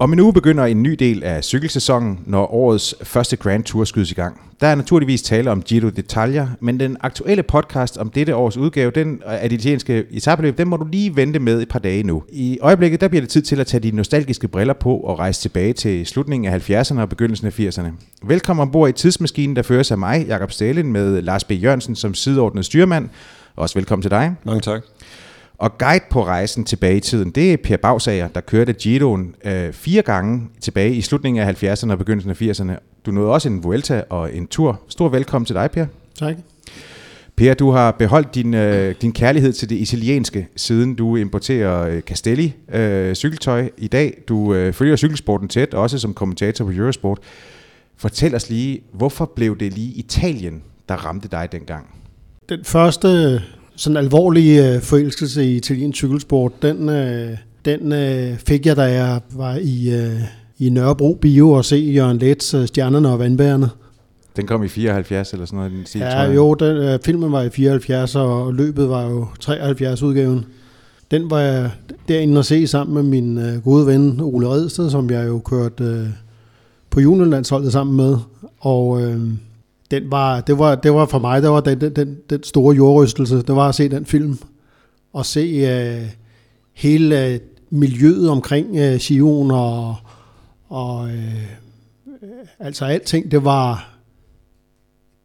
Om en uge begynder en ny del af cykelsæsonen, når årets første Grand Tour skydes i gang. Der er naturligvis tale om Giro d'Italia, men den aktuelle podcast om dette års udgave den af det italienske etabeløb, den må du lige vente med et par dage nu. I øjeblikket der bliver det tid til at tage de nostalgiske briller på og rejse tilbage til slutningen af 70'erne og begyndelsen af 80'erne. Velkommen ombord i tidsmaskinen, der føres af mig, Jakob Stalin, med Lars B. Jørgensen som sideordnet styrmand. Også velkommen til dig. Mange tak. Og guide på rejsen tilbage i tiden, det er Per Bagsager, der kørte Giroen øh, fire gange tilbage i slutningen af 70'erne og begyndelsen af 80'erne. Du nåede også en Vuelta og en tur. Stor velkommen til dig, Per. Tak. Per, du har beholdt din, øh, din kærlighed til det italienske, siden du importerer øh, Castelli øh, cykeltøj i dag. Du øh, følger cykelsporten tæt, også som kommentator på Eurosport. Fortæl os lige, hvorfor blev det lige Italien, der ramte dig dengang? Den første sådan alvorlig øh, forelskelse i italiensk cykelsport, den, øh, den øh, fik jeg, da jeg var i, øh, i Nørrebro Bio og se Jørgen Lets øh, Stjernerne og Vandbærerne. Den kom i 74 eller sådan noget? Den stil, ja, jo, den, øh, filmen var i 74, og løbet var jo 73 udgaven. Den var jeg derinde og se sammen med min øh, gode ven Ole Redsted, som jeg jo kørte øh, på juniorlandsholdet sammen med. Og øh, den var, det, var, det var for mig, det var den, den, den store jordrystelse, det var at se den film, og se øh, hele øh, miljøet omkring øh, Sion, og, og øh, altså alting, det var,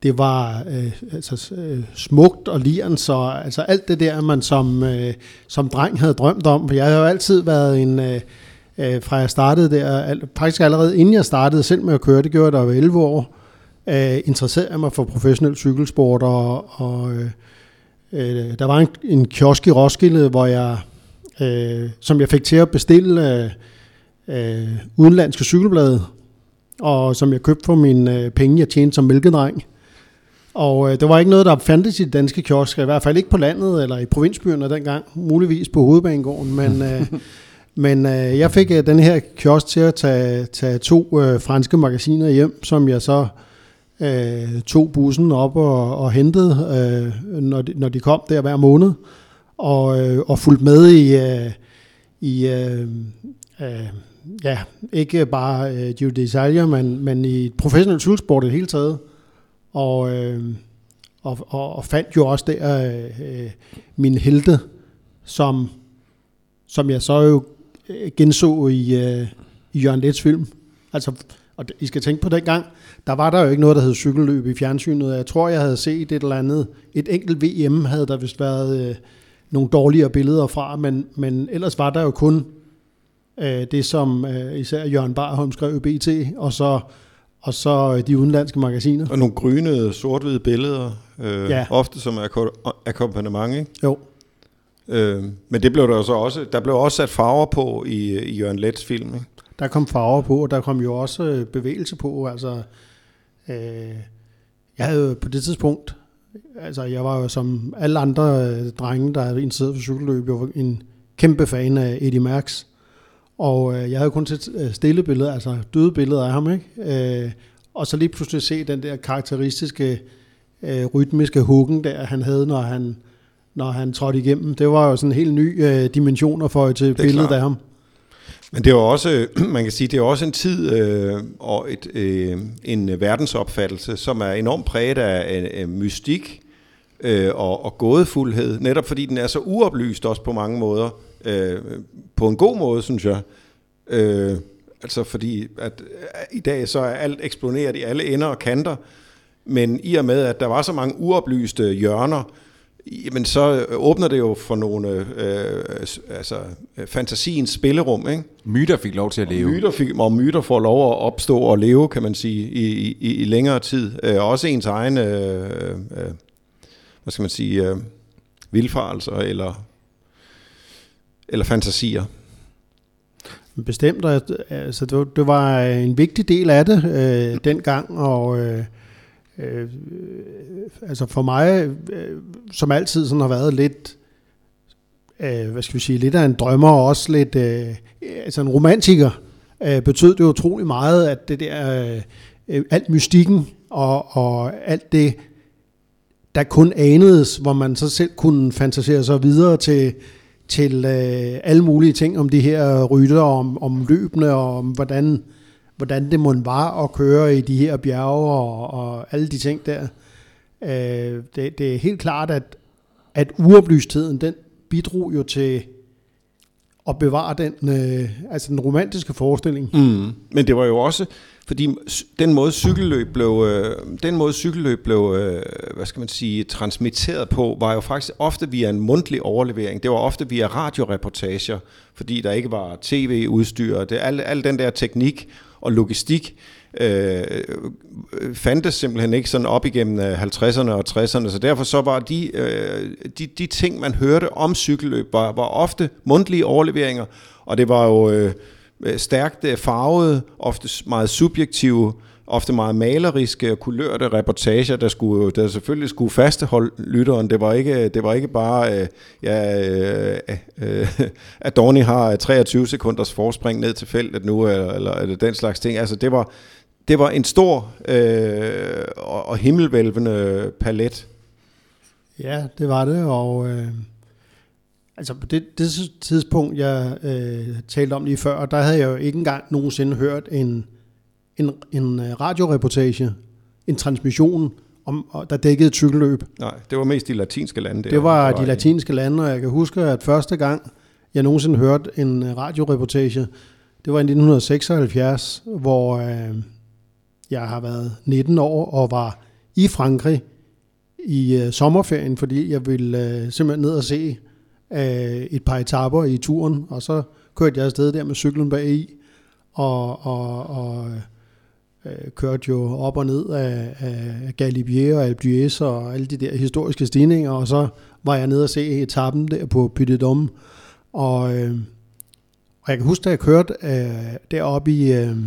det var øh, altså, øh, smukt og lirens, så altså alt det der, man som, øh, som dreng havde drømt om. Jeg har jo altid været en, øh, øh, fra jeg startede der, al, faktisk allerede inden jeg startede selv med at køre, det gjorde jeg da 11 år, øh, interesserede jeg mig for professionel cykelsport, og, og øh, øh, der var en, en kiosk i Roskilde, hvor jeg, øh, som jeg fik til at bestille øh, øh, udenlandske cykelblade, og som jeg købte for mine øh, penge, jeg tjente som mælkedreng. Og øh, det var ikke noget, der fandtes i danske kiosker, i hvert fald ikke på landet eller i provinsbyerne dengang, muligvis på hovedbanegården, men, øh, men øh, jeg fik øh, den her kiosk til at tage, tage to øh, franske magasiner hjem, som jeg så øh, Øh, tog bussen op og, og hentede, øh, når, de, når de kom der hver måned, og, øh, og fulgte med i, øh, i øh, øh, ja, ikke bare øh, Giro d'Italia, men, men i professionel cykelsport i det hele taget. Og, øh, og, og, og fandt jo også der øh, min helte, som, som jeg så jo genså i, øh, i Jørgen Lets film. Altså, og I skal tænke på den gang, der var der jo ikke noget, der hed cykelløb i fjernsynet. Jeg tror, jeg havde set et eller andet. Et enkelt VM havde der vist været øh, nogle dårligere billeder fra, men, men ellers var der jo kun øh, det, som øh, især Jørgen Barholm skrev i BT, og så, og så de udenlandske magasiner. Og nogle grønne, sort-hvide billeder, øh, ja. ofte som akkompagnement, ikke? Jo. Øh, men det blev der jo så også, der blev også sat farver på i, i Jørgen Lets film, ikke? Der kom farver på, og der kom jo også øh, bevægelse på, altså Øh, jeg havde på det tidspunkt, altså jeg var jo som alle andre øh, drenge, der havde interesseret for cykelløb, jeg var en kæmpe fan af Eddie Merckx. Og øh, jeg havde kun set øh, stille billeder, altså døde billeder af ham, ikke? Øh, og så lige pludselig se den der karakteristiske øh, rytmiske huggen der, han havde, når han, når han trådte igennem. Det var jo sådan en helt ny øh, dimension at få til billedet klart. af ham. Men det er jo også, man kan sige, det er også en tid øh, og et, øh, en verdensopfattelse, som er enormt præget af, af mystik øh, og, og gådefuldhed, netop fordi den er så uoplyst også på mange måder. Øh, på en god måde, synes jeg. Øh, altså fordi, at øh, i dag så er alt eksploderet i alle ender og kanter, men i og med, at der var så mange uoplyste hjørner, jamen så åbner det jo for nogle øh, altså, fantasiens spillerum. Ikke? Myter fik lov til at leve. Og myter, fik, og myter får lov at opstå og leve, kan man sige, i, i, i længere tid. Øh, også ens egen, øh, øh, hvad skal man sige, øh, vildfarelser eller, eller fantasier. Bestemt, altså det, var, det var en vigtig del af det øh, dengang, og øh, Øh, øh, altså for mig, øh, som altid sådan har været lidt, øh, hvad skal vi sige, lidt af en drømmer og også lidt, øh, altså en romantiker, øh, betød det utrolig meget, at det der, øh, øh alt mystikken og, og alt det, der kun anedes, hvor man så selv kunne fantasere sig videre til, til øh, alle mulige ting om de her rytter, om, om løbende, og om hvordan, hvordan det må var at køre i de her bjerge, og, og alle de ting der. Øh, det, det er helt klart, at, at uoplystheden, den bidrog jo til at bevare den, øh, altså den romantiske forestilling. Mm. Men det var jo også, fordi den måde cykelløb blev, øh, den måde cykelløb blev, øh, hvad skal man sige, transmitteret på, var jo faktisk ofte via en mundtlig overlevering. Det var ofte via radioreportager, fordi der ikke var tv-udstyr. Det al, al den der teknik og logistik øh, fandtes simpelthen ikke sådan op igennem øh, 50'erne og 60'erne, så derfor så var de, øh, de, de ting, man hørte om cykelløb, var, var ofte mundtlige overleveringer, og det var jo øh, stærkt øh, farvede, ofte meget subjektive, ofte meget maleriske og kulørte reportager, der, skulle, der selvfølgelig skulle fastholde lytteren. Det var ikke, det var ikke bare, øh, ja, øh, øh, øh at Dorni har 23 sekunders forspring ned til feltet nu, eller, eller, eller den slags ting. Altså, det var, det var en stor øh, og, og himmelvælvende palet. Ja, det var det, og øh, altså på det, det tidspunkt, jeg øh, talte om lige før, der havde jeg jo ikke engang nogensinde hørt en, en, en øh, radioreportage, en transmission, om, der dækkede et cykelløb. Nej, det var mest de latinske lande. Der, det var, der var de latinske lande, og jeg kan huske, at første gang, jeg nogensinde hørte en øh, radioreportage, det var i 1976, hvor... Øh, jeg har været 19 år og var i Frankrig i øh, sommerferien, fordi jeg ville øh, simpelthen ned og se øh, et par etaper i turen, og så kørte jeg afsted der med cyklen bag i, og, og, og øh, kørte jo op og ned af, af Galibier og Alpe d'Huez og alle de der historiske stigninger, og så var jeg nede og se etappen der på Puy de og, øh, og jeg kan huske, da jeg kørte øh, deroppe i... Øh,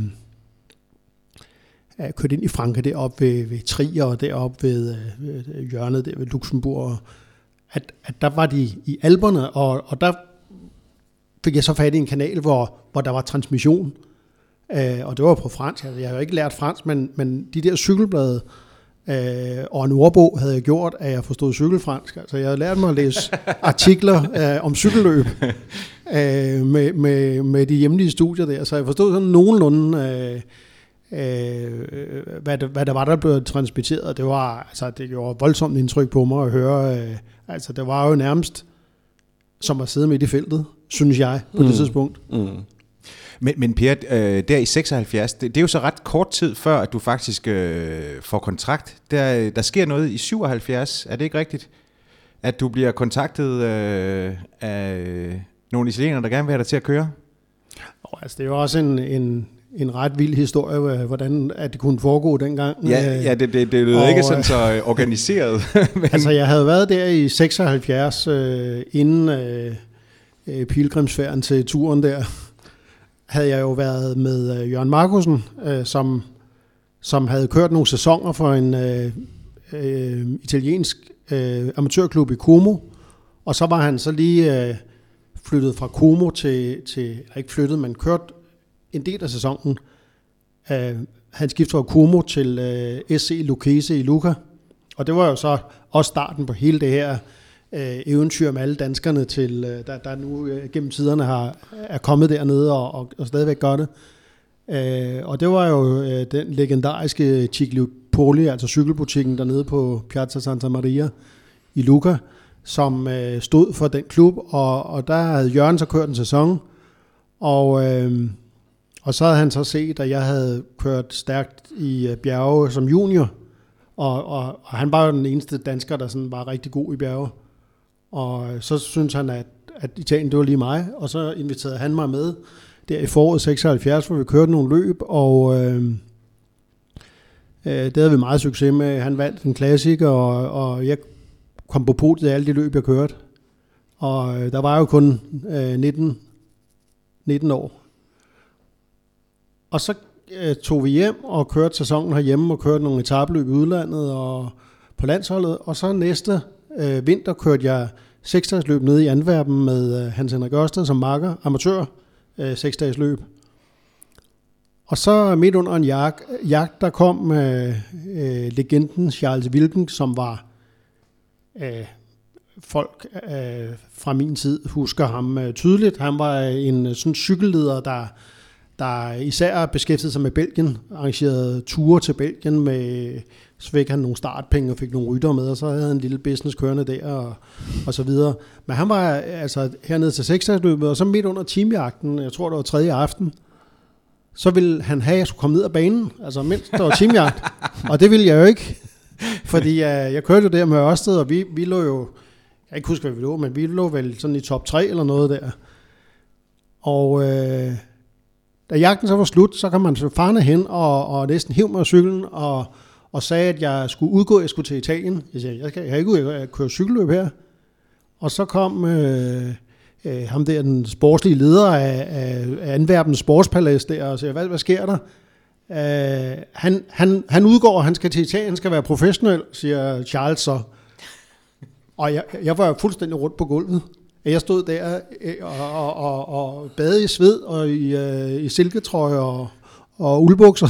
jeg kørt ind i Frankrig deroppe ved, ved Trier og deroppe ved, øh, ved hjørnet der ved Luxembourg. At, at der var de i alberne, og, og der fik jeg så fat i en kanal, hvor, hvor der var transmission. Øh, og det var på fransk. Altså, jeg har jo ikke lært fransk, men, men de der cykelblade øh, og en ordbog havde jeg gjort, at jeg forstod cykelfransk. Altså jeg havde lært mig at læse artikler øh, om cykelløb øh, med, med, med de hjemlige studier der, så jeg forstod sådan nogenlunde... Øh, øh, hvad, det, hvad der var, der blev transmitteret. Det var, altså, det gjorde voldsomt indtryk på mig at høre. Øh, altså, det var jo nærmest som at sidde midt i feltet, synes jeg, på mm. det tidspunkt. Mm. Men, men Per, øh, der i 76, det, det er jo så ret kort tid før, at du faktisk øh, får kontrakt. Der, der sker noget i 77, er det ikke rigtigt? At du bliver kontaktet øh, af nogle italienere, der gerne vil have dig til at køre? Oh, altså, det er jo også en, en, en ret vild historie, hvordan at det kunne foregå dengang. Ja, ja det, det, det lød og, ikke sådan så øh, organiseret. men... Altså, jeg havde været der i 76, øh, inden øh, øh, pilgrimsfærden til turen der, havde jeg jo været med øh, Jørgen Markusen, øh, som, som havde kørt nogle sæsoner for en øh, øh, italiensk øh, amatørklub i Como, og så var han så lige øh, flyttet fra Como til, til, ikke flyttet, men kørt en del af sæsonen. Øh, han skiftede fra Como til øh, SC Lucchese i Luca, og det var jo så også starten på hele det her øh, eventyr med alle danskerne, til, øh, der, der nu øh, gennem tiderne har, er kommet dernede og, og, og stadigvæk gør det. Øh, og det var jo øh, den legendariske Ciclopoli, altså cykelbutikken dernede på Piazza Santa Maria i Luca, som øh, stod for den klub, og, og der havde Jørgen så kørt en sæson, og øh, og så havde han så set, at jeg havde kørt stærkt i øh, bjerge som junior, og, og, og han var jo den eneste dansker, der sådan var rigtig god i bjerge. Og så synes han, at, at Italien, det var lige mig, og så inviterede han mig med der i foråret 76, hvor vi kørte nogle løb, og øh, øh, det havde vi meget succes med. Han vandt en klassiker, og, og jeg kom på podiet af alle de løb, jeg kørte. Og øh, der var jo kun øh, 19, 19 år og så øh, tog vi hjem og kørte sæsonen herhjemme og kørte nogle etabløb i udlandet og på landsholdet. Og så næste øh, vinter kørte jeg seksdagsløb nede i Antwerpen med øh, Hans Henrik Ørsted som marker, amatør, øh, seksdagsløb. Og så midt under en jagt, jagt der kom øh, øh, legenden Charles Wilken, som var øh, folk øh, fra min tid husker ham øh, tydeligt. Han var øh, en øh, sådan cykelleder, der, der især beskæftigede sig med Belgien, arrangerede ture til Belgien med, så fik han nogle startpenge og fik nogle rytter med, og så havde han en lille business kørende der og, og så videre. Men han var altså hernede til seksdagsløbet, og så midt under teamjagten, jeg tror det var tredje aften, så ville han have, at jeg skulle komme ned ad banen, altså mens der var teamjagt. og det ville jeg jo ikke, fordi uh, jeg kørte jo der med Ørsted, og vi, vi lå jo, jeg kan ikke huske, hvad vi lå, men vi lå vel sådan i top 3 eller noget der. Og uh, da jagten så var slut, så kom man så farne hen og, og næsten hæv mig af cyklen og, og sagde, at jeg skulle udgå, jeg skulle til Italien. Jeg sagde, jeg, skal, jeg ikke ud, jeg kører cykelløb her. Og så kom øh, øh, ham der, den sportslige leder af, af, af Anverbens Sportspalads der, og siger, hvad, hvad sker der? Øh, han, han, han udgår, han skal til Italien, han skal være professionel, siger Charles så. Og jeg, jeg var fuldstændig rundt på gulvet. Jeg stod der øh, og, og, og, og bade i sved og i, øh, i silketrøje og, og uldbukser.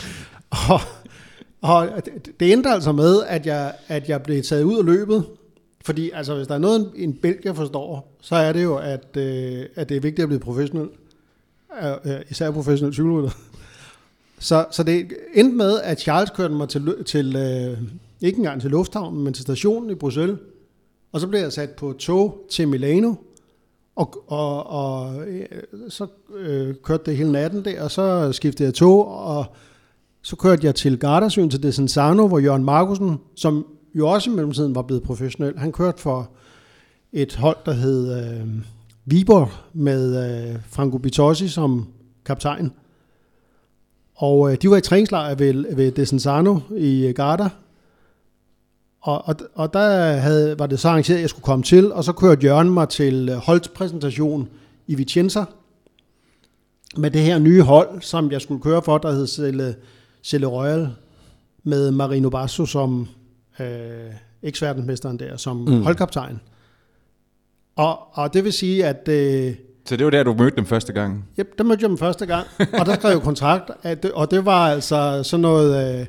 og, og det endte altså med, at jeg, at jeg blev taget ud af løbet, fordi altså, hvis der er noget, en belgier forstår, så er det jo, at, øh, at det er vigtigt at blive professionel. Øh, øh især professionel cykelrytter. så, så det endte med, at Charles kørte mig til, til øh, ikke engang til lufthavnen, men til stationen i Bruxelles. Og så blev jeg sat på tog til Milano, og, og, og øh, så øh, kørte det hele natten der, og så skiftede jeg tog, og så kørte jeg til Gardasøen til Desenzano, hvor Jørgen Markusen, som jo også i mellemtiden var blevet professionel. Han kørte for et hold, der hed øh, Viborg, med øh, Franco Bitossi som kaptajn. Og øh, de var i træningslejr ved, ved Desenzano i øh, Garda. Og, og, og der havde, var det så arrangeret, at jeg skulle komme til, og så kørte Jørgen mig til øh, Holts præsentation i Vicenza med det her nye hold, som jeg skulle køre for, der hed Celle, Royal, med Marino Basso som øh, eks-verdensmesteren der som mm. holdkaptajn. Og, og det vil sige, at... Øh, så det var der, du mødte dem første gang? Ja, der mødte jeg dem første gang, og der skrev jeg kontrakt, at, og det var altså sådan noget... Øh,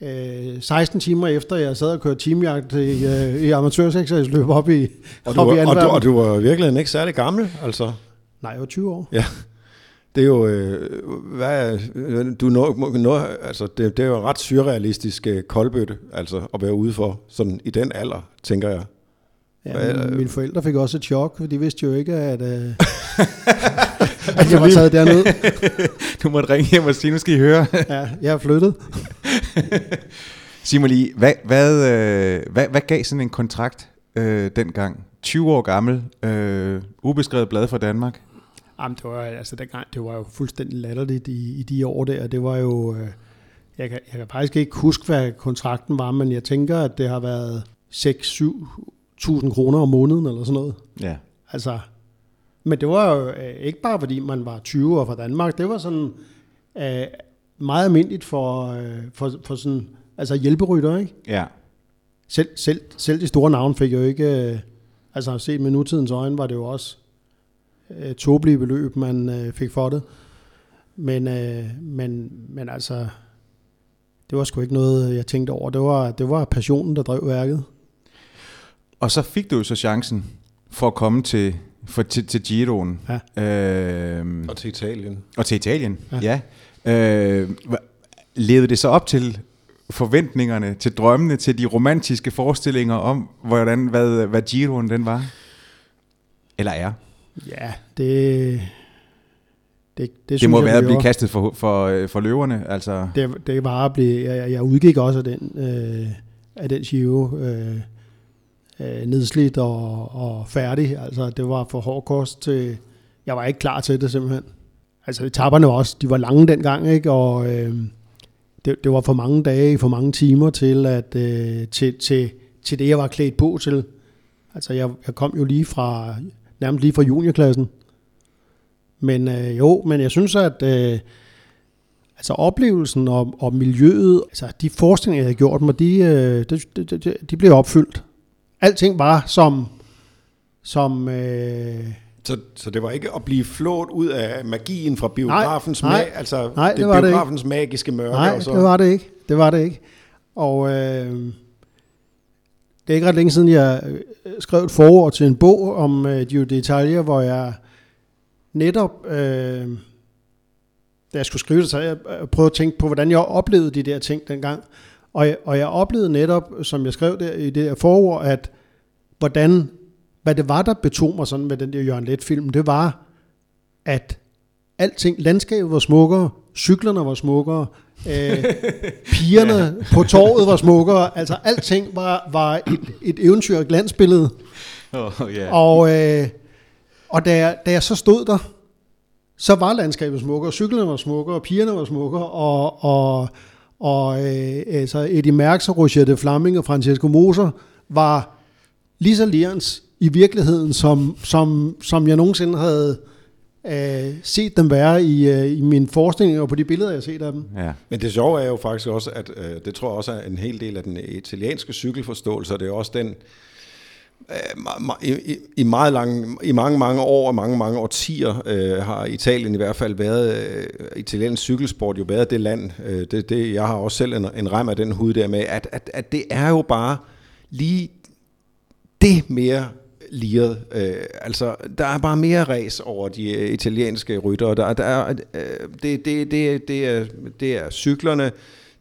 øh, 16 timer efter, jeg sad og kørte teamjagt i, øh, i amatørseksersløb op i og du, op var, i og, du, og du var virkelig ikke særlig gammel, altså? Nej, jeg var 20 år. Ja. Det er jo, øh, hvad, du nå, nå, altså det, det er jo ret surrealistisk øh, koldbøtte, altså at være ude for, sådan i den alder, tænker jeg. Ja, hvad, mine forældre fik også et chok, for de vidste jo ikke, at, øh, at jeg var taget derned. du måtte ringe hjem og sige, nu skal I høre. ja, jeg er flyttet. Sig mig lige, hvad, hvad, øh, hvad, hvad gav sådan en kontrakt øh, dengang? 20 år gammel, øh, ubeskrevet blad fra Danmark? Jamen, det var, altså, dengang, det var jo fuldstændig latterligt i, i de år der. Det var jo... Øh, jeg, kan, jeg kan faktisk ikke huske, hvad kontrakten var, men jeg tænker, at det har været 6-7.000 kroner om måneden eller sådan noget. Ja. Altså, men det var jo øh, ikke bare, fordi man var 20 år fra Danmark. Det var sådan øh, meget almindeligt for, øh, for, for sådan, altså hjælperytter, ikke? Ja. Selv, selv, selv de store navne fik jo ikke... Øh, altså set med nutidens øjne var det jo også øh, tåbelige beløb, man øh, fik for det. Men, øh, men, men altså, det var sgu ikke noget, jeg tænkte over. Det var, det var passionen, der drev værket. Og så fik du jo så chancen for at komme til, for, til, til Giroen. Ja. Øh, og til Italien. Og til Italien, ja. ja. Øh, levede det så op til forventningerne, til drømmene, til de romantiske forestillinger om, hvordan, hvad, hvad Giroen den var? Eller er? Ja, det... Det, det, det må være at blive kastet for, for, øh, for løverne, altså. Det, det var at blive, jeg, jeg udgik også af den, øh, af den Giro, øh, øh, nedslidt og, og færdig. Altså, det var for hård kost til, jeg var ikke klar til det simpelthen. Altså, etapperne var også, de var lange dengang, ikke? Og øh, det, det var for mange dage, for mange timer til, at, øh, til, til, til det, jeg var klædt på til. Altså, jeg, jeg kom jo lige fra nærmest lige fra juniorklassen. Men øh, jo, men jeg synes, at øh, altså oplevelsen og, og miljøet, altså de forestillinger, jeg havde gjort mig, de, øh, de, de, de, de blev opfyldt. Alting var som... som øh, så, så det var ikke at blive flået ud af magien fra biografens, nej, nej, altså nej, det, det var biografens det ikke. magiske mørke? Nej, og så. det var det ikke. Det var det ikke. Og øh, det er ikke ret længe siden, jeg skrev et forord til en bog om øh, Giro d'Italia, hvor jeg netop, øh, da jeg skulle skrive det, så jeg øh, prøvede at tænke på, hvordan jeg oplevede de der ting dengang. Og jeg, og jeg oplevede netop, som jeg skrev der i det der forord, at hvordan, hvad det var, der betog mig sådan med den der Jørgen Let-film, det var, at alting, landskabet var smukkere, cyklerne var smukkere, øh, pigerne ja. på torvet var smukkere, altså alting var, var et, et eventyr og glansbillede. Oh, yeah. Og, øh, og da, jeg, da jeg så stod der, så var landskabet smukkere, cyklerne var smukkere, pigerne var smukkere, og, og, og øh, altså Eddie Merckx og Roger de Flaming og Francesco Moser var lige så lærens i virkeligheden, som, som, som jeg nogensinde havde øh, set dem være i, øh, i min forskning og på de billeder, jeg har set af dem. Ja. Men det sjove er jo faktisk også, at øh, det tror jeg også er en hel del af den italienske cykelforståelse, og det er også den, øh, i, i, meget lang, i mange, mange år og mange, mange årtier øh, har Italien i hvert fald været, øh, italiensk cykelsport jo været det land, øh, det, det, jeg har også selv en, en rem af den hud der med, at, at, at det er jo bare lige det mere liret. Øh, altså, der er bare mere ræs over de øh, italienske ryttere. Der, der er, øh, det, det, det, det, er, det er cyklerne,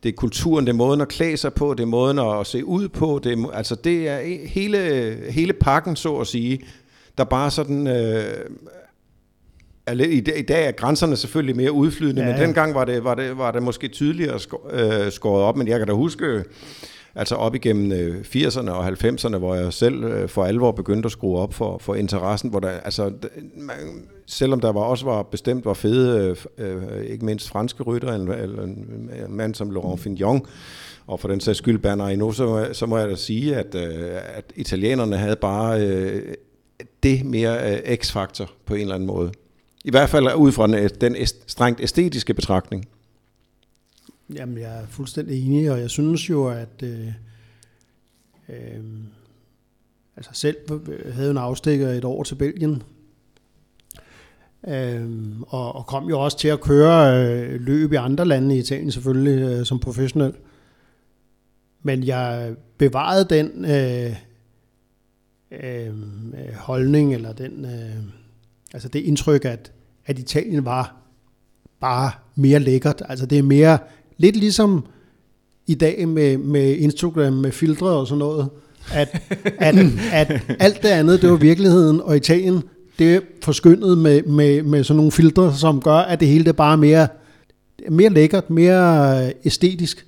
det er kulturen, det er måden at klæde sig på, det er måden at se ud på. Det er, altså, det er hele, hele pakken, så at sige, der bare sådan... Øh, er lidt, i, dag, I dag er grænserne selvfølgelig mere udflydende, ja, ja. men dengang var det, var, det, var det måske tydeligere skåret op. Men jeg kan da huske altså op igennem øh, 80'erne og 90'erne, hvor jeg selv øh, for alvor begyndte at skrue op for, for interessen, hvor der, altså, man, selvom der var også var bestemt var fede, øh, øh, ikke mindst franske rytter, eller, eller en mand som Laurent Fignon, og for den sags skyld Bernard Hinault, så, så må jeg da sige, at, øh, at italienerne havde bare øh, det mere øh, x-faktor på en eller anden måde. I hvert fald ud fra den, øh, den strengt æstetiske betragtning. Jamen, jeg er fuldstændig enig, og jeg synes jo, at øh, øh, altså selv havde en afstikker et år til Belgien, øh, og, og kom jo også til at køre øh, løb i andre lande i Italien selvfølgelig øh, som professionel. Men jeg bevarede den øh, øh, holdning, eller den, øh, altså det indtryk, at, at Italien var bare mere lækkert. Altså det er mere lidt ligesom i dag med, med Instagram, med filtre og sådan noget, at, at, at alt det andet, det var virkeligheden, og Italien, det er forskyndet med, med, med sådan nogle filtre, som gør, at det hele det bare er mere, mere lækkert, mere øh, æstetisk.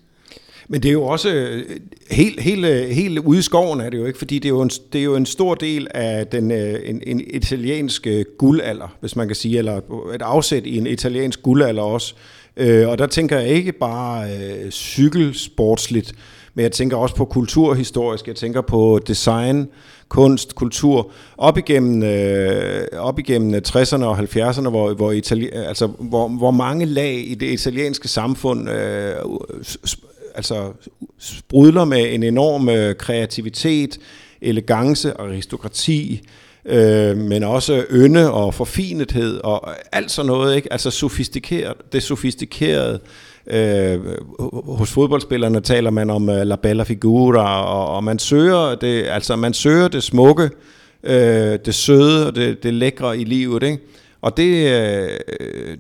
Men det er jo også øh, helt, helt, øh, helt ude i skoven er det jo ikke, fordi det er jo en, det er jo en stor del af den en, en italiensk guldalder, hvis man kan sige, eller et afsæt i en italiensk guldalder også. Øh, og der tænker jeg ikke bare øh, cykelsportsligt, men jeg tænker også på kulturhistorisk, jeg tænker på design, kunst, kultur, op igennem, øh, op igennem 60'erne og 70'erne, hvor, hvor, Itali- altså, hvor, hvor mange lag i det italienske samfund øh, altså, sprudler med en enorm øh, kreativitet, elegance og aristokrati, øh, men også ynde og forfinethed og alt sådan noget, ikke? Altså sofistikeret, det sofistikerede. Øh, hos fodboldspillerne taler man om øh, la bella figura, og, og man søger det, altså man søger det smukke, øh, det søde og det, det lækre i livet, ikke? Og det, øh,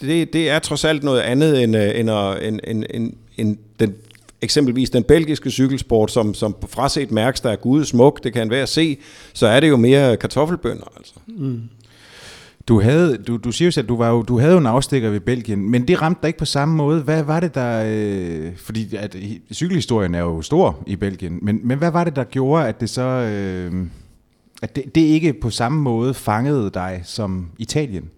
det, det er trods alt noget andet end, øh, end, end, end, end, end den eksempelvis den belgiske cykelsport, som, som fraset mærks, der er gud smuk, det kan være at se, så er det jo mere kartoffelbønder. Altså. Mm. Du, havde, du, du siger jo at du, var jo, du havde jo en afstikker ved Belgien, men det ramte dig ikke på samme måde. Hvad var det, der... Øh, fordi at, øh, cykelhistorien er jo stor i Belgien, men, men hvad var det, der gjorde, at det så... Øh, at det, det ikke på samme måde fangede dig som Italien?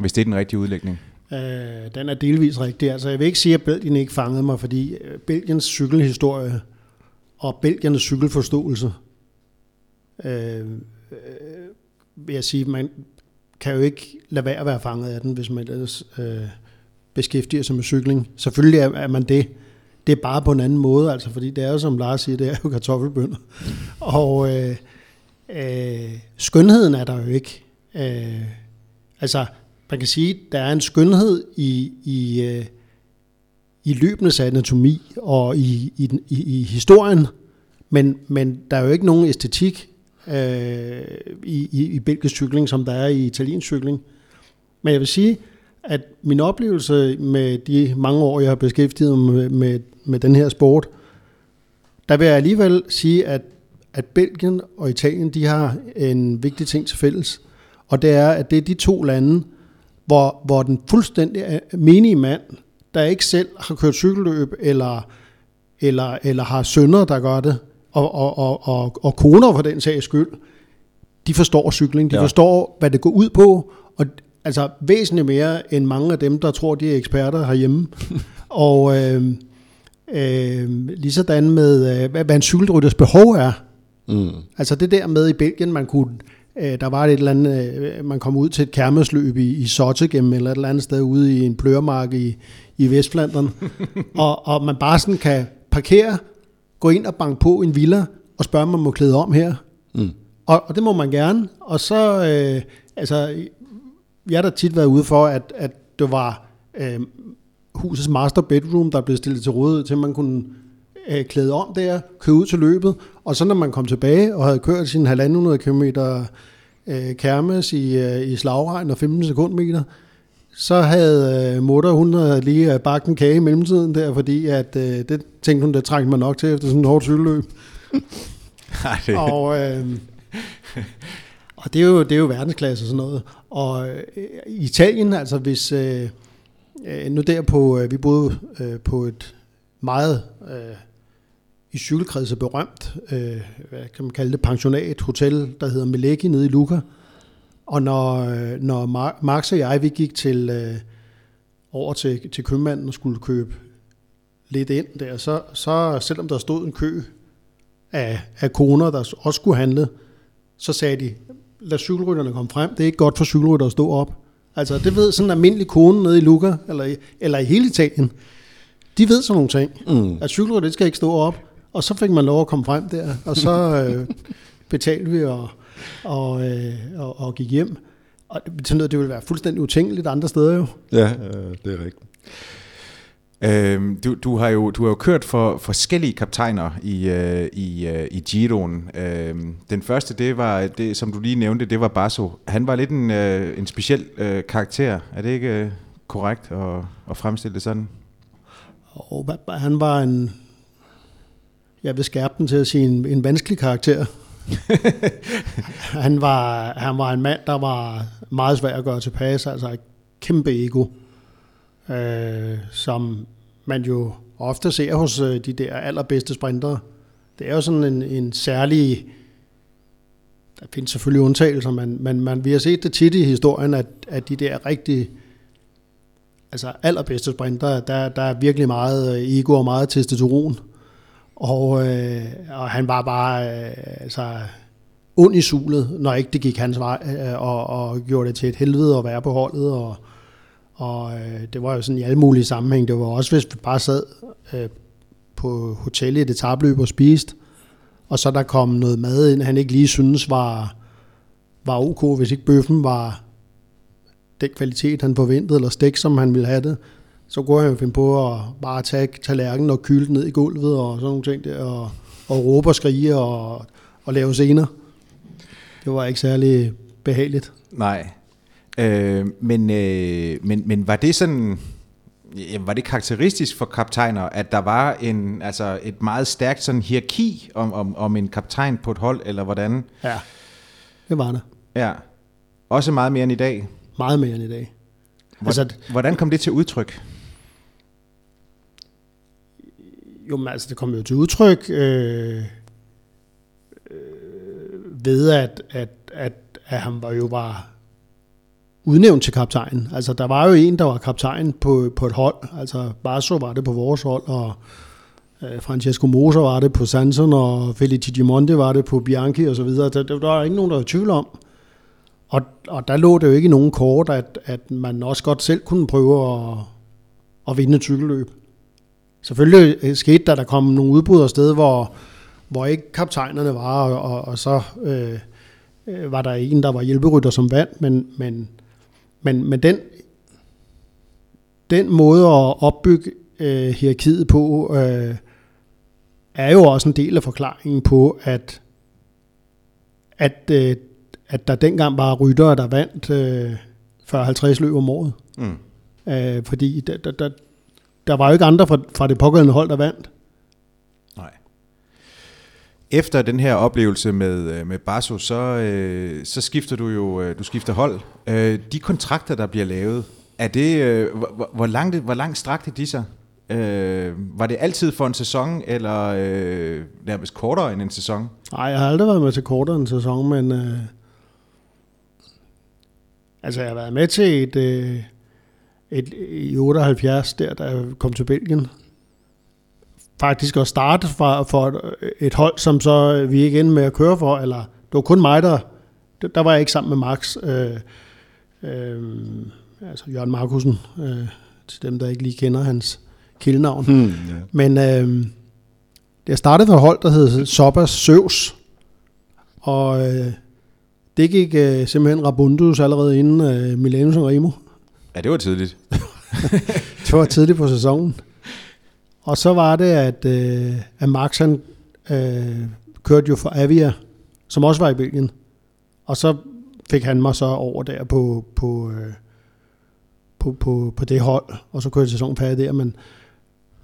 Hvis det er den rigtige udlægning. Øh, den er delvis rigtig. Altså, jeg vil ikke sige, at Belgien ikke fangede mig, fordi øh, Belgiens cykelhistorie og Belgiernes cykelforståelse, øh, øh, vil jeg sige, man kan jo ikke lade være at være fanget af den, hvis man ellers øh, beskæftiger sig med cykling. Selvfølgelig er, er man det. Det er bare på en anden måde, altså, fordi det er jo, som Lars siger, det er jo kartoffelbønder. Og øh, øh, skønheden er der jo ikke. Øh, altså, man kan sige, der er en skønhed i, i, øh, i løbenes anatomi og i, i, i, i historien, Men, men der er jo ikke nogen æstetik øh, i, i, i belgisk cykling, som der er i italiensk cykling. Men jeg vil sige, at min oplevelse med de mange år, jeg har beskæftiget mig med, med, med den her sport, der vil jeg alligevel sige, at, at Belgien og Italien, de har en vigtig ting til fælles. Og det er, at det er de to lande, hvor, hvor den fuldstændig menige mand, der ikke selv har kørt cykelløb, eller, eller, eller har sønner, der gør det, og, og, og, og, og koner for den sags skyld, de forstår cykling, de ja. forstår, hvad det går ud på, og altså væsentligt mere end mange af dem, der tror, de er eksperter herhjemme. og øh, øh, lige sådan med, øh, hvad, hvad en cykelrytters behov er. Mm. Altså det der med i Belgien, man kunne, øh, der var et eller andet, øh, man kom ud til et kærmesløb i, i Sottegem, eller et eller andet sted ude i en pløremark i, i Vestflandern, og, og man bare sådan kan parkere, gå ind og banke på en villa, og spørge, om man må klæde om her. Mm. Og, og det må man gerne. Og så, øh, altså, jeg har da tit været ude for, at, at det var øh, husets master bedroom, der blev stillet til rådighed, til man kunne øh, klæde om der, køre ud til løbet, og så når man kom tilbage og havde kørt sin 1.500 km øh, kærmes i, øh, i slagregn og 15 sekundmeter, så havde øh, mutter, hun havde lige øh, bagt en kage i mellemtiden der, fordi at, øh, det tænkte hun, det trængte man nok til efter sådan et hårdt cykelløb. og, øh, og det er jo, det er jo verdensklasse og sådan noget. Og øh, Italien, altså hvis... Øh, øh, nu der på... Øh, vi boede øh, på et meget... Øh, i cykelkredse berømt, øh, hvad kan man kalde det, pensionat, hotel, der hedder Meleggi nede i Luca. Og når, øh, når Max og jeg, vi gik til, øh, over til, til købmanden og skulle købe lidt ind der, så, så selvom der stod en kø af, af koner, der også skulle handle, så sagde de, lad cykelrytterne komme frem. Det er ikke godt for cykelrytter at stå op. Altså, det ved sådan en almindelig kone nede i Luca, eller, eller i hele Italien. De ved sådan nogle ting. Mm. At cykelrytter, det skal ikke stå op. Og så fik man lov at komme frem der, og så øh, betalte vi og, og, øh, og, og gik hjem. Og det betyder, at det ville være fuldstændig utænkeligt andre steder jo. Ja, øh, det er rigtigt. Øh, du, du, har jo, du har jo kørt for forskellige kaptajner i, øh, i, øh, i Giroen. Øh, den første, det var, det, som du lige nævnte, det var Basso. Han var lidt en, øh, en speciel øh, karakter. Er det ikke øh, korrekt at, at fremstille det sådan? Og han var en, jeg vil skærpe den til at sige, en, en vanskelig karakter. han, var, han var en mand, der var meget svær at gøre tilpas, altså et kæmpe ego øh, som man jo ofte ser hos øh, de der allerbedste sprintere. Det er jo sådan en, en særlig... Der findes selvfølgelig undtagelser, men, men man, vi har set det tit i historien, at, at de der rigtig altså allerbedste sprinter, der, der er virkelig meget øh, ego og meget testosteron. Og, øh, og han var bare øh, altså, ond i sulet, når ikke det gik hans vej, øh, og, og gjorde det til et helvede at være på holdet, og, og øh, det var jo sådan i alle mulige sammenhæng. Det var også, hvis vi bare sad øh, på hotellet i det tabløb og spiste, og så der kom noget mad ind, han ikke lige synes var, var ok, hvis ikke bøffen var den kvalitet, han forventede, eller stik, som han ville have det, så kunne han jo finde på at bare tage tallerkenen og kylde ned i gulvet og sådan nogle ting der, og, og råbe og skrige og, og lave scener. Det var ikke særlig behageligt. Nej, Øh, men, øh, men, men var det sådan... Jamen, var det karakteristisk for kaptajner, at der var en, altså et meget stærkt sådan hierarki om, om, om en kaptajn på et hold, eller hvordan? Ja, det var det. Ja, også meget mere end i dag? Meget mere end i dag. Hvordan, altså, hvordan kom det til udtryk? Jo, men altså det kom jo til udtryk øh, øh, ved, at, at, at, at han var jo var udnævnt til kaptajn. Altså, der var jo en, der var kaptajn på, på et hold. Altså, Barso var det på vores hold, og øh, Francesco Moser var det på Sanson, og Felice Gimonte var det på Bianchi og så videre. Der, der var ikke nogen, der var i tvivl om. Og, og der lå det jo ikke i nogen kort, at, at man også godt selv kunne prøve at, at vinde et cykelløb. Selvfølgelig skete der, der kom nogle udbud afsted, hvor, hvor ikke kaptajnerne var, og, og, og så øh, øh, var der en, der var hjælperytter som vandt, men, men men, men den, den måde at opbygge øh, hierarkiet på, øh, er jo også en del af forklaringen på, at, at, øh, at der dengang var ryttere, der vandt øh, 40-50 løb om året. Mm. Øh, fordi der, der, der, der var jo ikke andre fra, fra det pågældende hold, der vandt. Nej. Efter den her oplevelse med, øh, med Basso, så, øh, så skifter du jo øh, du skifter hold. Øh, de kontrakter, der bliver lavet, er det, øh, hvor, hvor, langt, hvor langt strakte de sig? Øh, var det altid for en sæson, eller øh, nærmest kortere end en sæson? Nej, jeg har aldrig været med til kortere en sæson, men øh, altså jeg har været med til et, øh, et i 78, der, der kom til Belgien. Faktisk at starte for, for et, et hold, som så vi ikke endte med at køre for, eller det var kun mig, der, der var jeg ikke sammen med Max. Øh, øh, altså Jørgen Markusen, øh, til dem, der ikke lige kender hans kildnavn. Hmm, ja. Men øh, jeg startede for et hold, der hed Sobbers Søvs. Og øh, det gik øh, simpelthen Rabundus allerede inden øh, Milano Sanremo. Ja, det var tidligt. Det var tidligt på sæsonen. Og så var det, at, øh, at Max han, øh, kørte jo for Avia, som også var i Belgien. Og så fik han mig så over der på, på, øh, på, på, på det hold, og så kørte sæsonen færdig der. Men,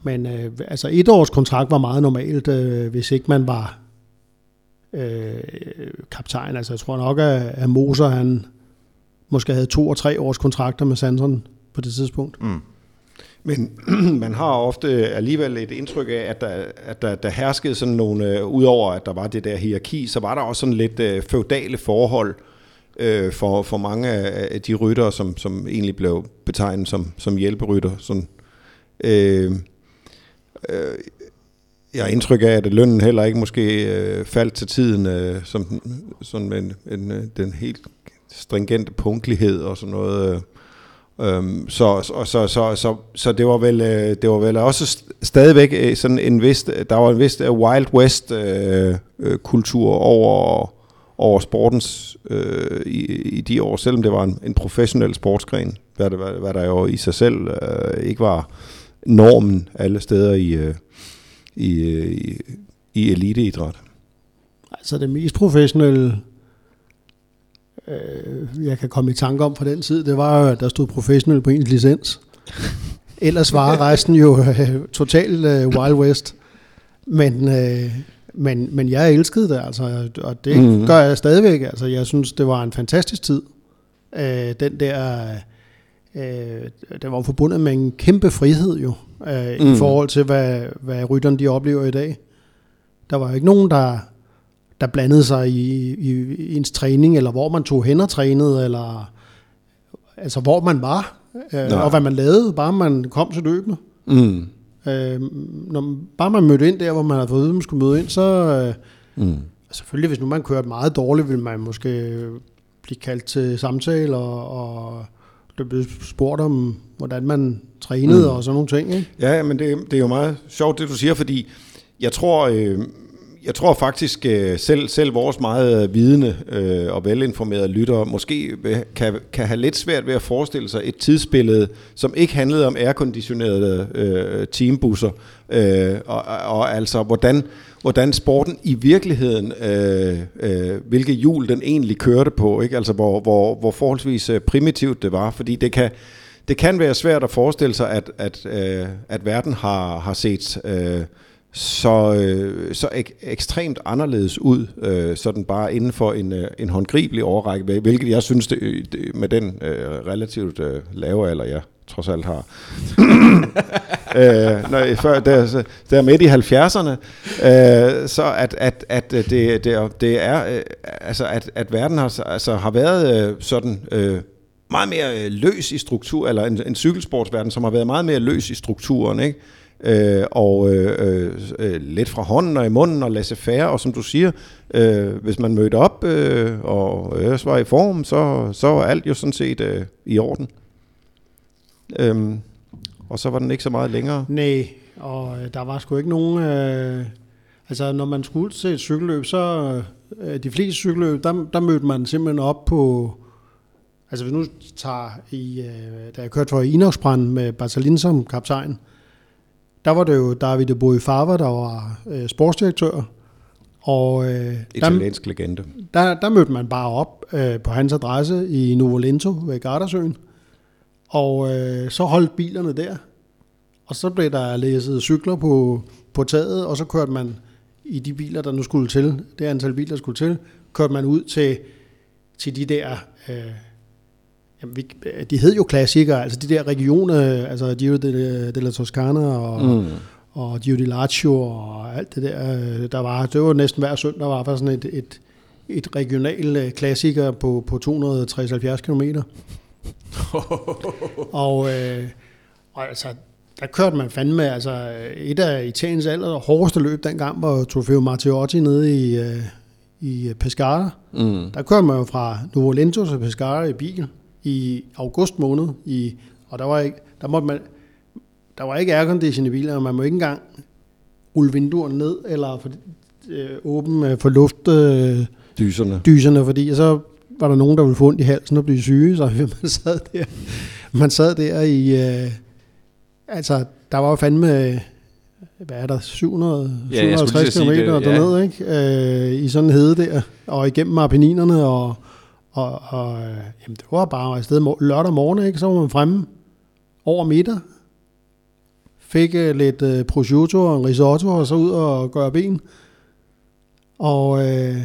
men øh, altså et års kontrakt var meget normalt, øh, hvis ikke man var øh, kaptajn. Altså jeg tror nok, at, at Moser han måske havde to og tre års kontrakter med Sanson på det tidspunkt. Mm. Men man har ofte alligevel et indtryk af, at der, at der, der herskede sådan nogle, øh, udover at der var det der hierarki, så var der også sådan lidt øh, feudale forhold øh, for, for mange af de ryttere, som, som egentlig blev betegnet som, som hjælperytter. Sådan, øh, øh, jeg har indtryk af, at lønnen heller ikke måske øh, faldt til tiden, øh, som sådan en, en, øh, den helt stringent punktlighed og sådan noget. Øh, øhm, så, så, så, så, så, så det var vel øh, det var vel også stadigvæk øh, sådan en vist der var en vist Wild West øh, kultur over over sportens øh, i, i de år, selvom det var en, en professionel sportsgren, hvad det, hvad, hvad der jo i sig selv øh, ikke var normen alle steder i, øh, i, øh, i, i eliteidræt. Altså det mest professionelle, øh, jeg kan komme i tanke om fra den tid, det var jo, at der stod professionel på ens licens. Ellers var resten jo øh, totalt øh, Wild West. Men, øh, men, men jeg elskede det, altså, og det Mhm. mm. gør jeg stadigvæk. Altså, jeg synes, det var en fantastisk tid. Øh, den der, øh, den var forbundet med en kæmpe frihed jo, øh, mm. i Mm. forhold til, hvad, hvad rytterne de oplever i dag. Der var jo ikke nogen, der, der blandede sig i, i, i ens træning, eller hvor man tog hen og trænede, eller altså hvor man var, øh, Nej. og hvad man lavede, bare man kom til løbende. Mm. Øh, når bare man mødte ind der, hvor man havde fået at man skulle møde ind, så øh, Mm. selvfølgelig, hvis nu man kørte meget dårligt, ville man måske blive kaldt til samtale, og, og det blev spurgt om, hvordan man trænede mm. og sådan nogle ting. Ikke? Ja, men det, det er jo meget sjovt, det du siger, fordi jeg tror, øh, jeg tror faktisk, øh, selv, selv vores meget vidende øh, og velinformerede lyttere måske kan, kan have lidt svært ved at forestille sig et tidsbillede, som ikke handlede om airconditionerede øh, teambusser, øh, og, og altså hvordan, hvordan sporten i virkeligheden, øh, øh, hvilke hjul den egentlig kørte på, ikke? altså hvor, hvor, hvor forholdsvis øh, primitivt det var, fordi det kan, det kan være svært at forestille sig, at, at, øh, at verden har, har set øh, så, øh, så ek, ekstremt anderledes ud, øh, sådan bare inden for en, øh, en håndgribelig overrække, hvilket jeg synes, det, øh, det, med den øh, relativt øh, lave alder, jeg trods alt har. øh, når, før, der, der midt i 70'erne, øh, så at, at, at øh, det, det, er, det er, øh, altså at, at verden har, altså, har været øh, sådan øh, meget mere øh, løs i struktur, eller en, en cykelsportsverden, som har været meget mere løs i strukturen, ikke? Øh, og øh, øh, lidt fra hånden og i munden og laisse færre, og som du siger, øh, hvis man mødte op øh, og ellers var i form, så, så var alt jo sådan set øh, i orden. Øhm, og så var den ikke så meget længere. Nej, og øh, der var sgu ikke nogen... Øh, altså, når man skulle til et cykelløb, så... Øh, de fleste cykelløb, der, der mødte man simpelthen op på... Altså, hvis nu tager i... Øh, da jeg kørte for Inoxbrand med Bartalin som kaptajn, der var det jo David Boy Fava, der var øh, sportsdirektør. Og øh, der, Italiensk legende. der, der mødte man bare op øh, på hans adresse i Nuvolento ved Gardasøen. Og øh, så holdt bilerne der. Og så blev der læsset cykler på, på taget, og så kørte man i de biler, der nu skulle til, det antal biler, der skulle til, kørte man ud til, til de der, øh, jamen, vi, de hed jo klassikere, altså de der regioner, altså Giro de, de la Toscana og, mm. og Giro di Lazio og alt det der, øh, der var, det var næsten hver søndag, var der sådan et, et, et regional øh, klassiker på, på 260-70 km. og, øh, og altså, der kørte man fandme, altså et af Italiens aller hårdeste løb dengang var Trofeo Martiotti nede i, øh, i Pescara. Mm. Der kørte man jo fra Nuvolento til Pescara i bil i august måned, i, og der var ikke, der måtte man, der var ikke aircondition i bilen, og man må ikke engang rulle vinduerne ned, eller for, øh, åbne øh, for luft øh, Dyserne. dyserne, fordi så var der nogen, der ville få ondt i halsen og blive syge, så man sad der, man sad der i, øh, altså, der var jo fandme, hvad er der, 700, Ja, jeg skulle lige 750 til at km det, ja. dernede, ikke? Øh, i sådan en hede der, og igennem Appenninerne, og, og, og øh, jamen, det var bare afsted lørdag morgen, ikke? så var man fremme over middag, fik øh, lidt øh, prosciutto og en risotto, og så ud og gøre ben, og øh,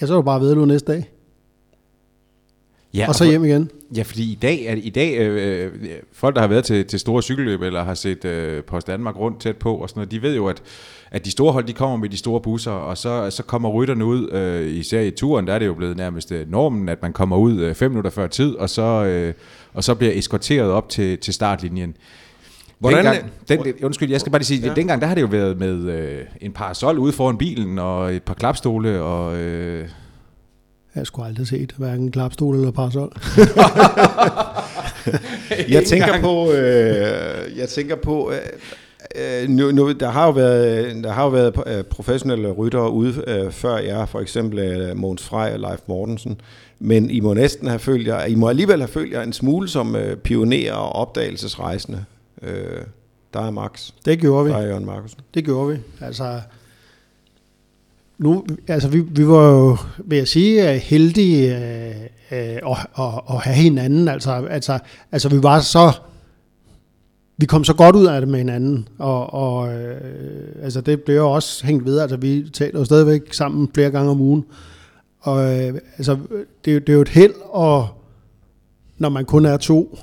ja, så var det bare vedløb næste dag, Ja, og så hjem igen. Ja, fordi i dag, er, i dag øh, øh, folk, der har været til, til store cykelløb, eller har set øh, Post Danmark rundt tæt på, og sådan noget, de ved jo, at, at de store hold, de kommer med de store busser, og så, så kommer rytterne ud, øh, især i turen, der er det jo blevet nærmest øh, normen, at man kommer ud øh, fem minutter før tid, og så, øh, og så bliver eskorteret op til, til startlinjen. Hvordan- Dengang, den, undskyld, jeg skal bare lige sige, ja. dengang der har det jo været med øh, en parasol ude foran bilen, og et par klapstole, og... Øh, Jeg har sgu aldrig set hverken klapstol eller parasol. Jeg tænker på, øh, jeg tænker på, øh, øh, nu, nu, der har jo været, der har jo været øh, professionelle ryttere ude øh, før jer, for eksempel øh, Måns Frey og Leif Mortensen, men I må næsten have følt jer, I må alligevel have følt jer en smule som øh, pionerer og opdagelsesrejsende. Øh, der er Max, Det gjorde vi. der er Jørgen Markusen. Det gjorde vi. Altså, nu, altså vi, vi var jo, vil jeg sige, øh, heldige øh, øh, at, at, at have hinanden. Altså, altså, altså vi var så, vi kom så godt ud af det med hinanden, og, og øh, altså det blev jo også hængt ved. Altså vi taler jo stadigvæk sammen flere gange om ugen. Og øh, altså, det, er jo- det er jo et held, og når man kun er to,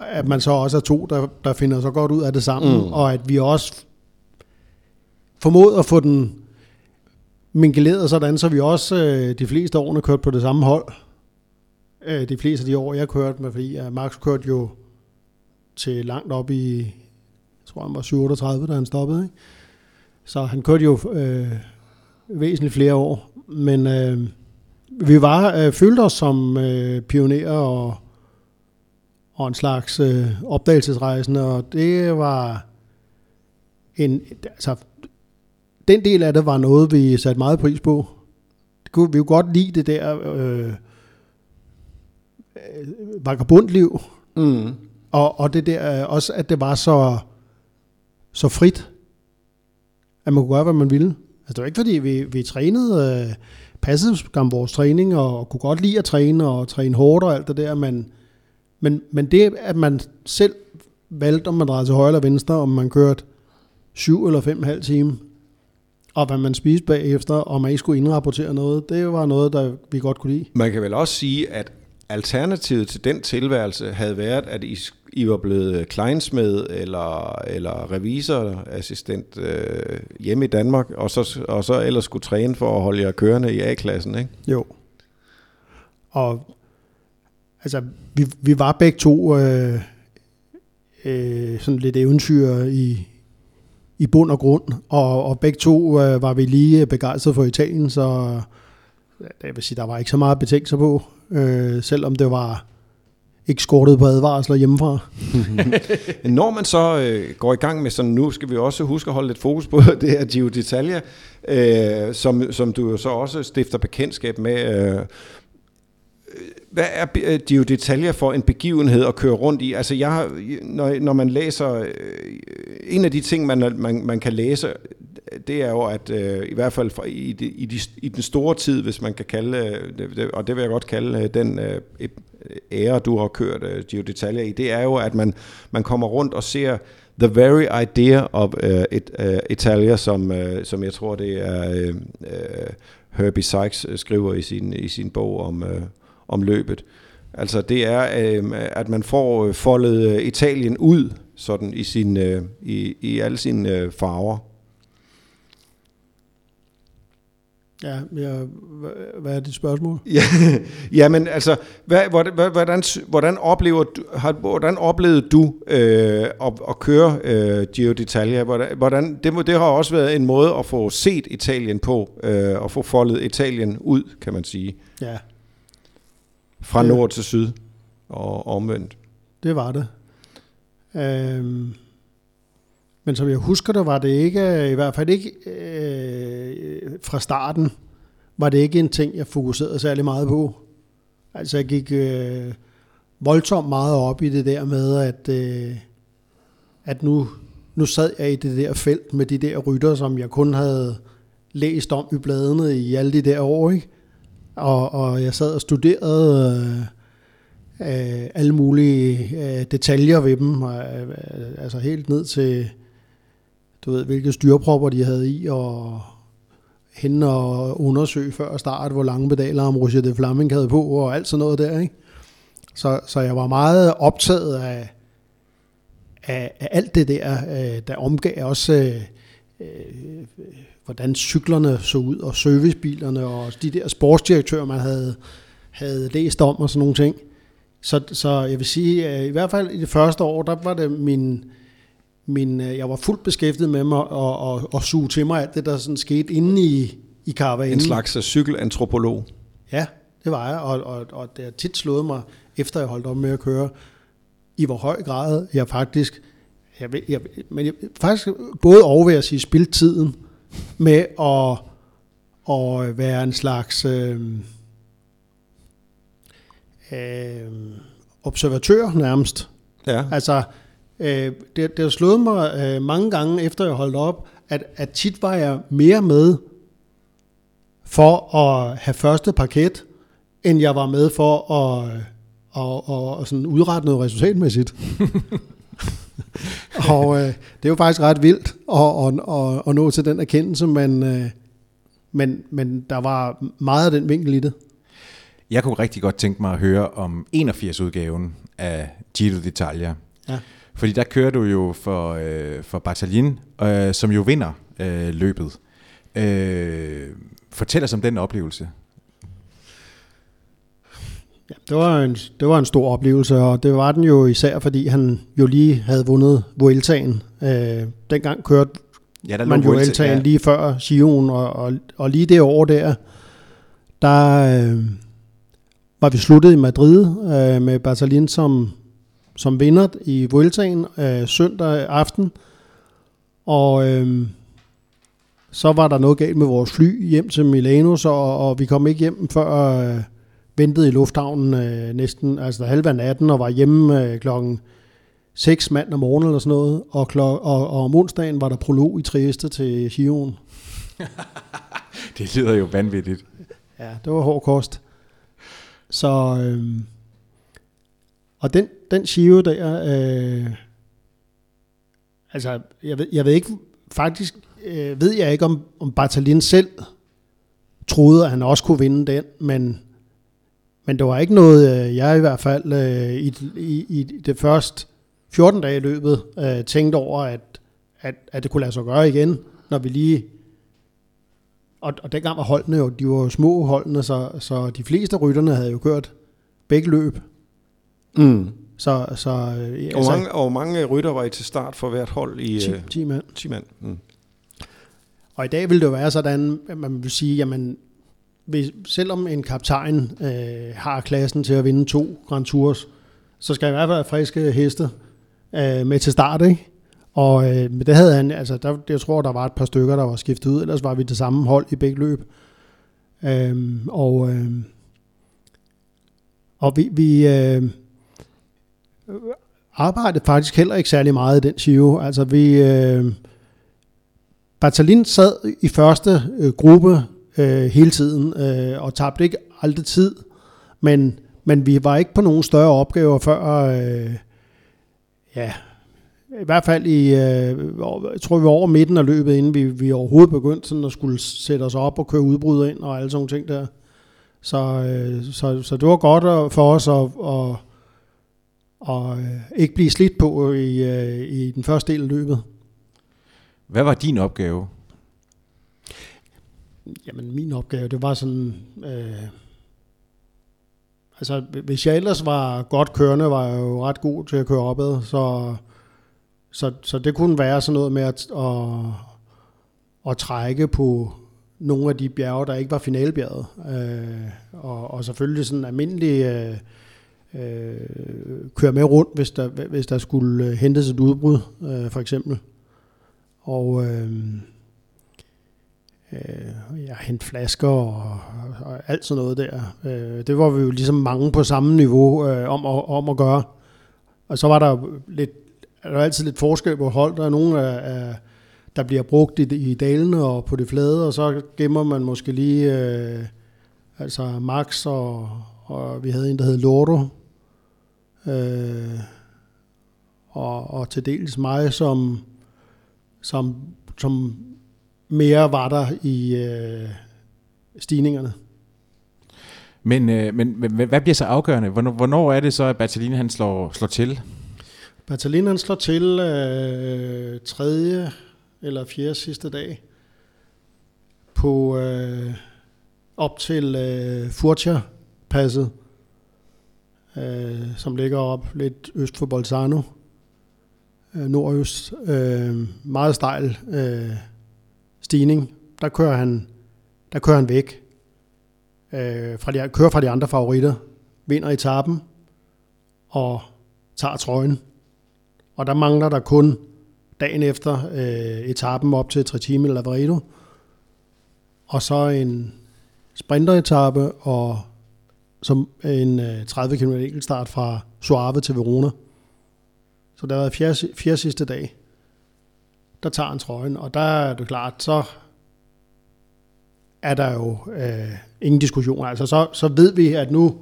at man så også er to, der, der finder så godt ud af det sammen, Mm. og at vi også formået at få den mingeleret sådan, så vi også øh, de fleste årene kørt på det samme hold. Øh, de fleste af de år, jeg kørte med, fordi uh, Max kørte jo til langt op i, jeg tror han var 37, da han stoppede. Ikke? Så han kørte jo øh, væsentligt flere år. Men øh, vi var øh, følte os som øh, pionerer og, og en slags øh, opdagelsesrejsende, og det var en, altså, den del af det var noget, vi satte meget pris på. Det kunne, vi kunne godt lide det der øh, øh, vagabundliv, Mm. og, og det der øh, også, at det var så, så frit, at man kunne gøre, hvad man ville. Altså, det var ikke, fordi vi, vi trænede, øh, passede skam vores træning, og, og kunne godt lide at træne, og træne hårdt og alt det der, men, men, men det, at man selv valgte, om man drejede til højre eller venstre, om man kørte syv eller fem halv time, og hvad man spiste bagefter, og man ikke skulle indrapportere noget, det var noget, der vi godt kunne lide. Man kan vel også sige, at alternativet til den tilværelse havde været, at I, I var blevet kleinsmed eller, eller revisorassistent øh, hjemme i Danmark, og så, og så ellers skulle træne for at holde jer kørende i A-klassen, ikke? Jo. Og altså, vi, vi var begge to øh, øh, sådan lidt eventyr i, i bund og grund, og, og begge to øh, var vi lige begejstrede for Italien, så jeg vil sige, der var ikke så meget betænkt sig på, øh, selvom det var ikke skortet på advarsler hjemmefra. Men Når man så øh, går i gang med sådan, nu skal vi også huske at holde lidt fokus på det her Giro d'Italia, øh, som, som du jo så også stifter bekendtskab med. Øh, hvad er be- øh, de jo detaljer for en begivenhed at køre rundt i? Altså, jeg har, når, når man læser... Øh, en af de ting, man, man, man kan læse, det er jo, at øh, i hvert fald for, i, de, i, de, i den store tid, hvis man kan kalde øh, det, det, og det vil jeg godt kalde den øh, ære, du har kørt øh, Gio Detaljer i, det er jo, at man, man kommer rundt og ser the very idea of øh, et, øh, Italia, som, øh, som jeg tror, det er øh, Herbie Sykes skriver i sin, i sin bog om, Øh, om løbet. Altså det er, uh, at man får foldet Italien ud sådan i, sin, uh, i, i alle sine uh, farver. Ja, ja hvad er dit spørgsmål? Ja, men altså, hvad, hvordan, hvordan, oplever du, har, hvordan oplevede du øh, at, at køre øh, Giro d'Italia? Hvordan, hvordan, det, må, det har også været en måde at få set Italien på, øh, og få foldet Italien ud, kan man sige. Ja. Fra det, nord til syd og omvendt. Det var det. Øhm, men som jeg husker det, var det ikke, i hvert fald ikke øh, fra starten, var det ikke en ting, jeg fokuserede særlig meget på. Altså jeg gik øh, voldsomt meget op i det der med, at, øh, at nu, nu sad jeg i det der felt med de der rytter, som jeg kun havde læst om i bladene i alle de der år. Ikke? Og, og jeg sad og studerede øh, øh, alle mulige øh, detaljer ved dem, og, øh, altså helt ned til du ved, hvilke styrpropper de havde i, og hen og undersøge før start, hvor lange pedaler om Roger de Flaming havde på, og alt sådan noget der, ikke? Så, så jeg var meget optaget af, af, af alt det der, øh, der omgav også, øh, øh, hvordan cyklerne så ud, og servicebilerne, og de der sportsdirektører, man havde, havde læst om, og sådan nogle ting. Så, så jeg vil sige, at i hvert fald i det første år, der var det min, min, øh, jeg var fuldt beskæftiget med mig og, og, og suge til mig alt det, der sådan skete inde i, i karavanen. En slags øh, cykelantropolog. Ja, det var jeg, og, og, og det har tit slået mig, efter jeg holdt op med at køre, i hvor høj grad jeg faktisk, jeg, jeg, men jeg, faktisk både over ved at sige, spildt tiden med at, at være en slags øh, øh, observatør nærmest. Ja. Altså, Øh, det, det har slået mig øh, mange gange, efter jeg holdt op, at, at tit var jeg mere med for at have første parket, end jeg var med for at, at, at, at sådan udrette noget resultatmæssigt. og øh, det er jo faktisk ret vildt at, at, at, at nå til den erkendelse, men, øh, men, men der var meget af den vinkel i det. Jeg kunne rigtig godt tænke mig at høre om 81-udgaven af Giro d'Italia. Ja. Fordi der kører du jo for, øh, for Batalin, øh, som jo vinder øh, løbet. Øh, fortæl os om den oplevelse. Ja, det var, en, det var en stor oplevelse, og det var den jo især, fordi han jo lige havde vundet Vueltaen. Øh, dengang kørte ja, der man jo Vueltaen ja. lige før Sion, og, og, og lige det år der, der øh, var vi sluttet i Madrid øh, med Batalin som som vinder i Vueltaen øh, søndag aften. Og øh, så var der noget galt med vores fly hjem til Milano, så, og vi kom ikke hjem før øh, ventede i lufthavnen øh, næsten altså halv natten og var hjemme øh, klokken 6 mand om morgenen eller sådan noget. Og, klok, og, og om onsdagen var der prolog i Trieste til Giron. det lyder jo vanvittigt. Ja, det var hård kost. Så... Øh, og den, den Shio der, øh, altså, jeg ved, jeg ved ikke, faktisk øh, ved jeg ikke, om, om Bartalin selv troede, at han også kunne vinde den, men, men det var ikke noget, øh, jeg i hvert fald øh, i, i, i det første 14 dage i løbet øh, tænkte over, at, at, at det kunne lade sig gøre igen, når vi lige... Og, og dengang var holdene jo, de var små holdene, så, så de fleste rytterne havde jo kørt begge løb. Mm. Så, så, øh, altså, hvor, mange, hvor mange rytter var I til start for hvert hold? I, 10, 10 øh, mand. 10 mand. Mm. Og i dag vil det jo være sådan, at man vil sige, jamen, hvis, selvom en kaptajn øh, har klassen til at vinde to Grand Tours, så skal i hvert fald have friske heste øh, med til start, ikke? Og øh, det havde han, altså der, jeg tror, der var et par stykker, der var skiftet ud, ellers var vi det samme hold i begge løb. Øh, og, øh, og vi, vi øh, arbejdede faktisk heller ikke særlig meget i den Giro. Altså vi... Øh, Batalin sad i første øh, gruppe øh, hele tiden, øh, og tabte ikke aldrig tid, men, men vi var ikke på nogen større opgaver før, øh, ja, i hvert fald i, øh, jeg tror vi var over midten af løbet, inden vi, vi overhovedet begyndte sådan at skulle sætte os op og køre udbrud ind og alle sådan ting der. Så, øh, så, så det var godt øh, for os at, at, at, at ikke blive slidt på øh, i, i den første del af løbet. Hvad var din opgave? Jamen, min opgave, det var sådan... Øh, altså, hvis jeg ellers var godt kørende, var jeg jo ret god til at køre opad, så, så, så det kunne være sådan noget med at, at, at trække på nogle af de bjerge, der ikke var finalbjerget. Øh, og, og selvfølgelig sådan almindelig... Øh, øh, køre med rundt, hvis der, hvis der skulle øh, hentes et udbrud, øh, for eksempel. Og øh, øh, jeg hente flasker og, og alt sådan noget der. Øh, det var vi jo ligesom mange på samme niveau øh, om, at, om at gøre. Og så var der lidt, der altid lidt forskel på hold. Der er nogle af, af der bliver brugt i, i dalene og på det flade, og så gemmer man måske lige øh, altså Max og, og vi havde en, der hed Lordo. Øh, og, og til dels mig, som som, som mere var der i øh, stigningerne. Men, øh, men, men hvad bliver så afgørende? Hvornår, hvornår er det så, at Bertalini han slår, slår til? Bertalini han slår til øh, tredje eller fjerde sidste dag på øh, op til øh, Furcia-passet, øh, som ligger op lidt øst for Bolzano øh, nordøst, øh, meget stejl øh, stigning. Der kører han, der kører han væk. Øh, fra de, kører fra de andre favoritter, vinder etappen og tager trøjen. Og der mangler der kun dagen efter øh, etappen op til Tretime Lavaredo. Og så en sprinteretappe og som en øh, 30 km enkeltstart fra Suave til Verona. Så der har været fjerde, fjerde sidste dag. Der tager han trøjen, og der er det klart, så er der jo øh, ingen diskussion. Altså så, så ved vi, at nu,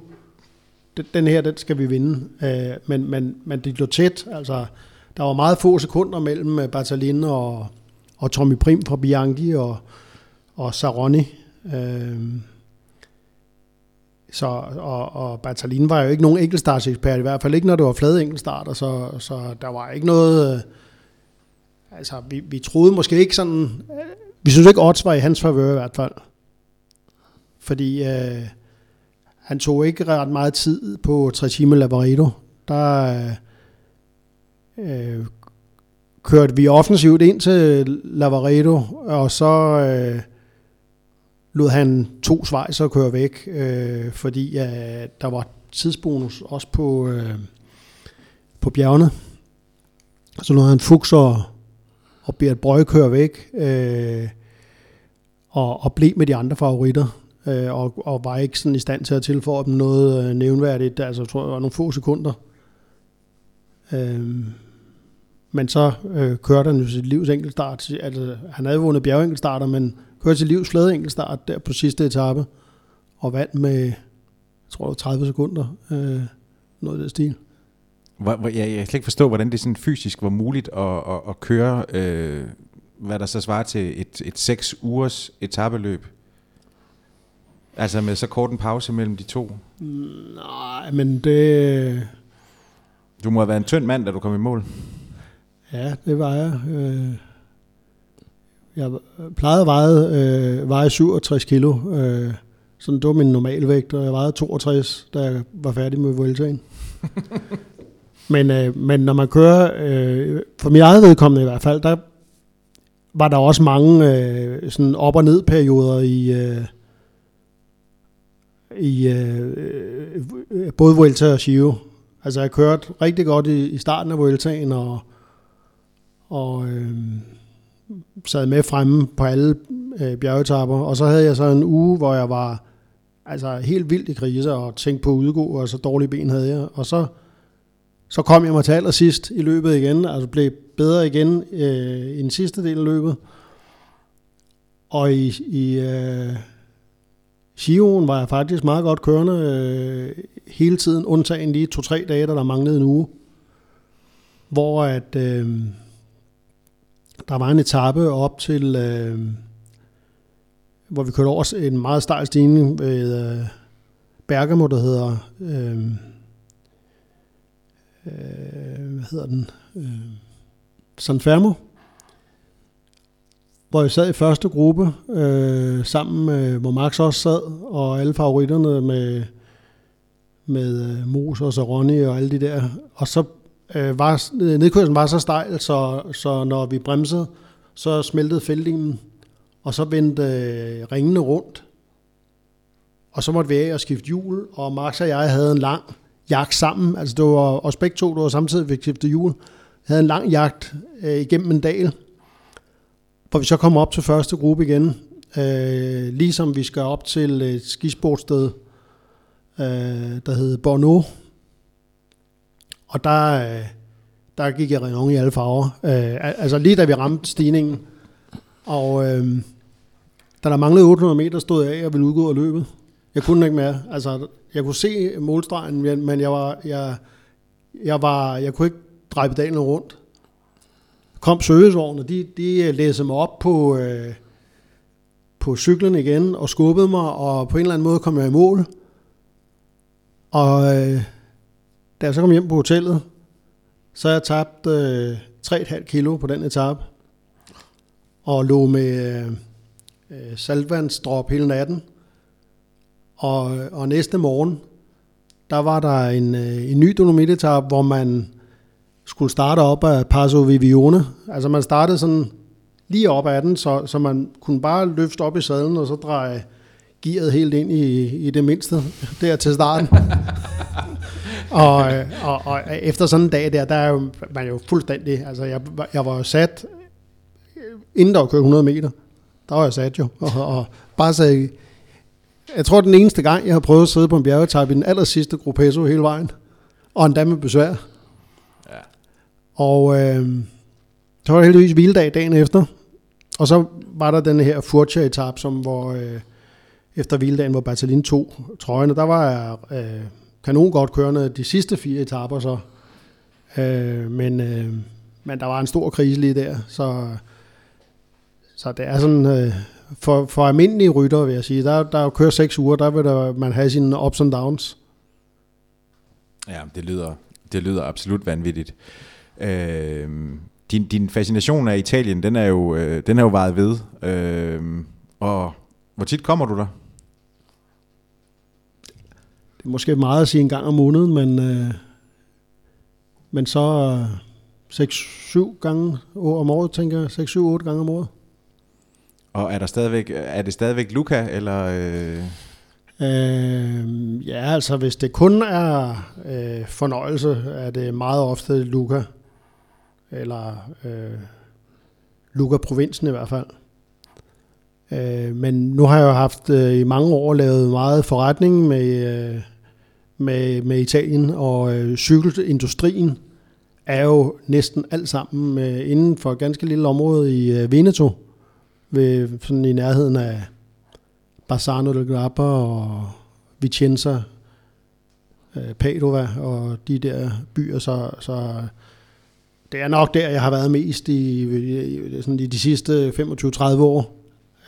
den her, den skal vi vinde. Øh, men, men, men det lå tæt. Altså, der var meget få sekunder mellem øh, Bartalin og, og Tommy Prim fra Bianchi og, og Saroni. Øh, så, og, og Bartalin var jo ikke nogen enkeltstartsekspert, i hvert fald ikke når det var flade enkeltstarter, så, så der var ikke noget... Øh, altså, vi, vi troede måske ikke sådan... Øh, vi synes ikke, odds var i hans favør i hvert fald. Fordi øh, han tog ikke ret meget tid på Trecime Lavaredo. Der øh, øh, kørte vi offensivt ind til Lavaredo, og så... Øh, lod han to svejser køre væk, øh, fordi øh, der var tidsbonus også på, øh, på bjergene. Så lod han Fuchs og, og Bert Brøg kører væk, øh, og, og blev med de andre favoritter, øh, og, og var ikke sådan i stand til at tilføje dem noget øh, nævnværdigt. Altså, jeg tror, jeg var nogle få sekunder. Øh, men så øh, kørte han jo sit livs enkeltstart. Altså, han havde vundet bjergenkeltstarter, men kørte til livs flade enkeltstart der på sidste etape, og vandt med, jeg tror det var 30 sekunder, øh, noget af det stil. Hvor, hvor, jeg, jeg kan slet ikke forstå, hvordan det sådan fysisk var muligt at, at, at køre, øh, hvad der så svarer til et, et seks ugers etabeløb. Altså med så kort en pause mellem de to. Nej, men det... Du må have været en tynd mand, da du kom i mål. Ja, det var jeg. Øh, jeg plejede at veje, øh, veje 67 kilo. Øh, sådan det var min normalvægt, og jeg vejede 62, da jeg var færdig med Vueltaen. men, øh, men når man kører, øh, for mit eget vedkommende i hvert fald, der var der også mange øh, sådan op- og ned-perioder i, øh, i øh, øh, både Vuelta og Giro. Altså jeg kørte rigtig godt i, i starten af Vueltaen, og, og øh, sad med fremme på alle øh, bjergetapper, og så havde jeg så en uge, hvor jeg var altså helt vildt i krise og tænkte på at udgå, og så dårlige ben havde jeg. Og så, så kom jeg mig til allersidst i løbet igen, altså blev bedre igen øh, i den sidste del af løbet. Og i, i øh, Sioen var jeg faktisk meget godt kørende øh, hele tiden, undtagen lige to-tre dage, da der manglede en uge. Hvor at, øh, der var en etape op til, øh, hvor vi kørte over en meget stejl stigning ved øh, Bergamo, der hedder, øh, øh, hvad hedder den, øh, San Fermo, hvor jeg sad i første gruppe, øh, sammen med, hvor Max også sad, og alle favoritterne med, med øh, Mos og Ronnie og alle de der. Og så øh, var nedkørslen var så stejl, så, så når vi bremsede, så smeltede fældingen, og så vendte øh, ringene rundt. Og så måtte vi af og skifte hjul, og Max og jeg havde en lang jagt sammen. Altså det var os begge to, der var samtidig vi skifte Jeg havde en lang jagt øh, igennem en dal, hvor vi så kom op til første gruppe igen. Øh, ligesom vi skal op til et skisportsted, øh, der hedder Borno. Og der, øh, der gik jeg Renault i alle farver. Øh, altså lige da vi ramte stigningen. Og øh, da der manglede 800 meter, stod jeg af og ville udgå af løbet. Jeg kunne ikke mere. Altså, jeg kunne se målstregen, men jeg var, jeg, jeg var, jeg kunne ikke dreje pedalen rundt. Kom servicevognene, de, de øh, læste mig op på, øh, på cyklen igen og skubbede mig, og på en eller anden måde kom jeg i mål. Og øh, da jeg så kom hjem på hotellet, så jeg tabt øh, 3,5 kilo på den etape, og lå med øh, øh saltvandsdrop hele natten. Og, og næste morgen, der var der en, øh, en ny dolomitetap, hvor man skulle starte op af Passo Vivione. Altså man startede sådan lige op ad den, så, så man kunne bare løfte op i sadlen og så dreje gearet helt ind i, i det mindste der til starten. og, og, og, efter sådan en dag der, der er jo, man er jo fuldstændig, altså jeg, jeg var jo sat, inden der var kørt 100 meter, der var jeg sat jo, og, og bare sagde, jeg tror den eneste gang, jeg har prøvet at sidde på en bjergetap i den aller sidste Grupesso hele vejen, og endda med besvær. Ja. Og øh, så var det heldigvis hviledag dagen efter, og så var der den her Furcha-etap, som hvor øh, efter hviledagen, hvor Bertalin tog trøjerne, der var jeg øh, kanon godt kørende de sidste fire etaper så. Øh, men, øh, men der var en stor krise lige der, så, så det er sådan, øh, for, for almindelige rytter vil jeg sige, der, der kører seks uger, der vil der, man have sine ups and downs. Ja, det lyder, det lyder absolut vanvittigt. Øh, din, din fascination af Italien, den er jo, øh, den er jo varet ved. Øh, og hvor tit kommer du der? Det er måske meget at sige en gang om måneden, men, øh, men så 6-7 gange om året, tænker jeg. 6-7-8 gange om året. Og er, der stadigvæk, er det stadigvæk Luca, eller... Øh? Øh, ja, altså hvis det kun er øh, fornøjelse, er det meget ofte Luca. Eller øh, Luca-provinsen i hvert fald. Øh, men nu har jeg jo haft øh, i mange år lavet meget forretning med, øh, med, med Italien, og øh, cykelindustrien er jo næsten alt sammen øh, inden for et ganske lille område i øh, Veneto, ved, sådan i nærheden af Bassano del Grappa og Vicenza, øh, Padova og de der byer, så, så det er nok der, jeg har været mest i, i, sådan i de sidste 25-30 år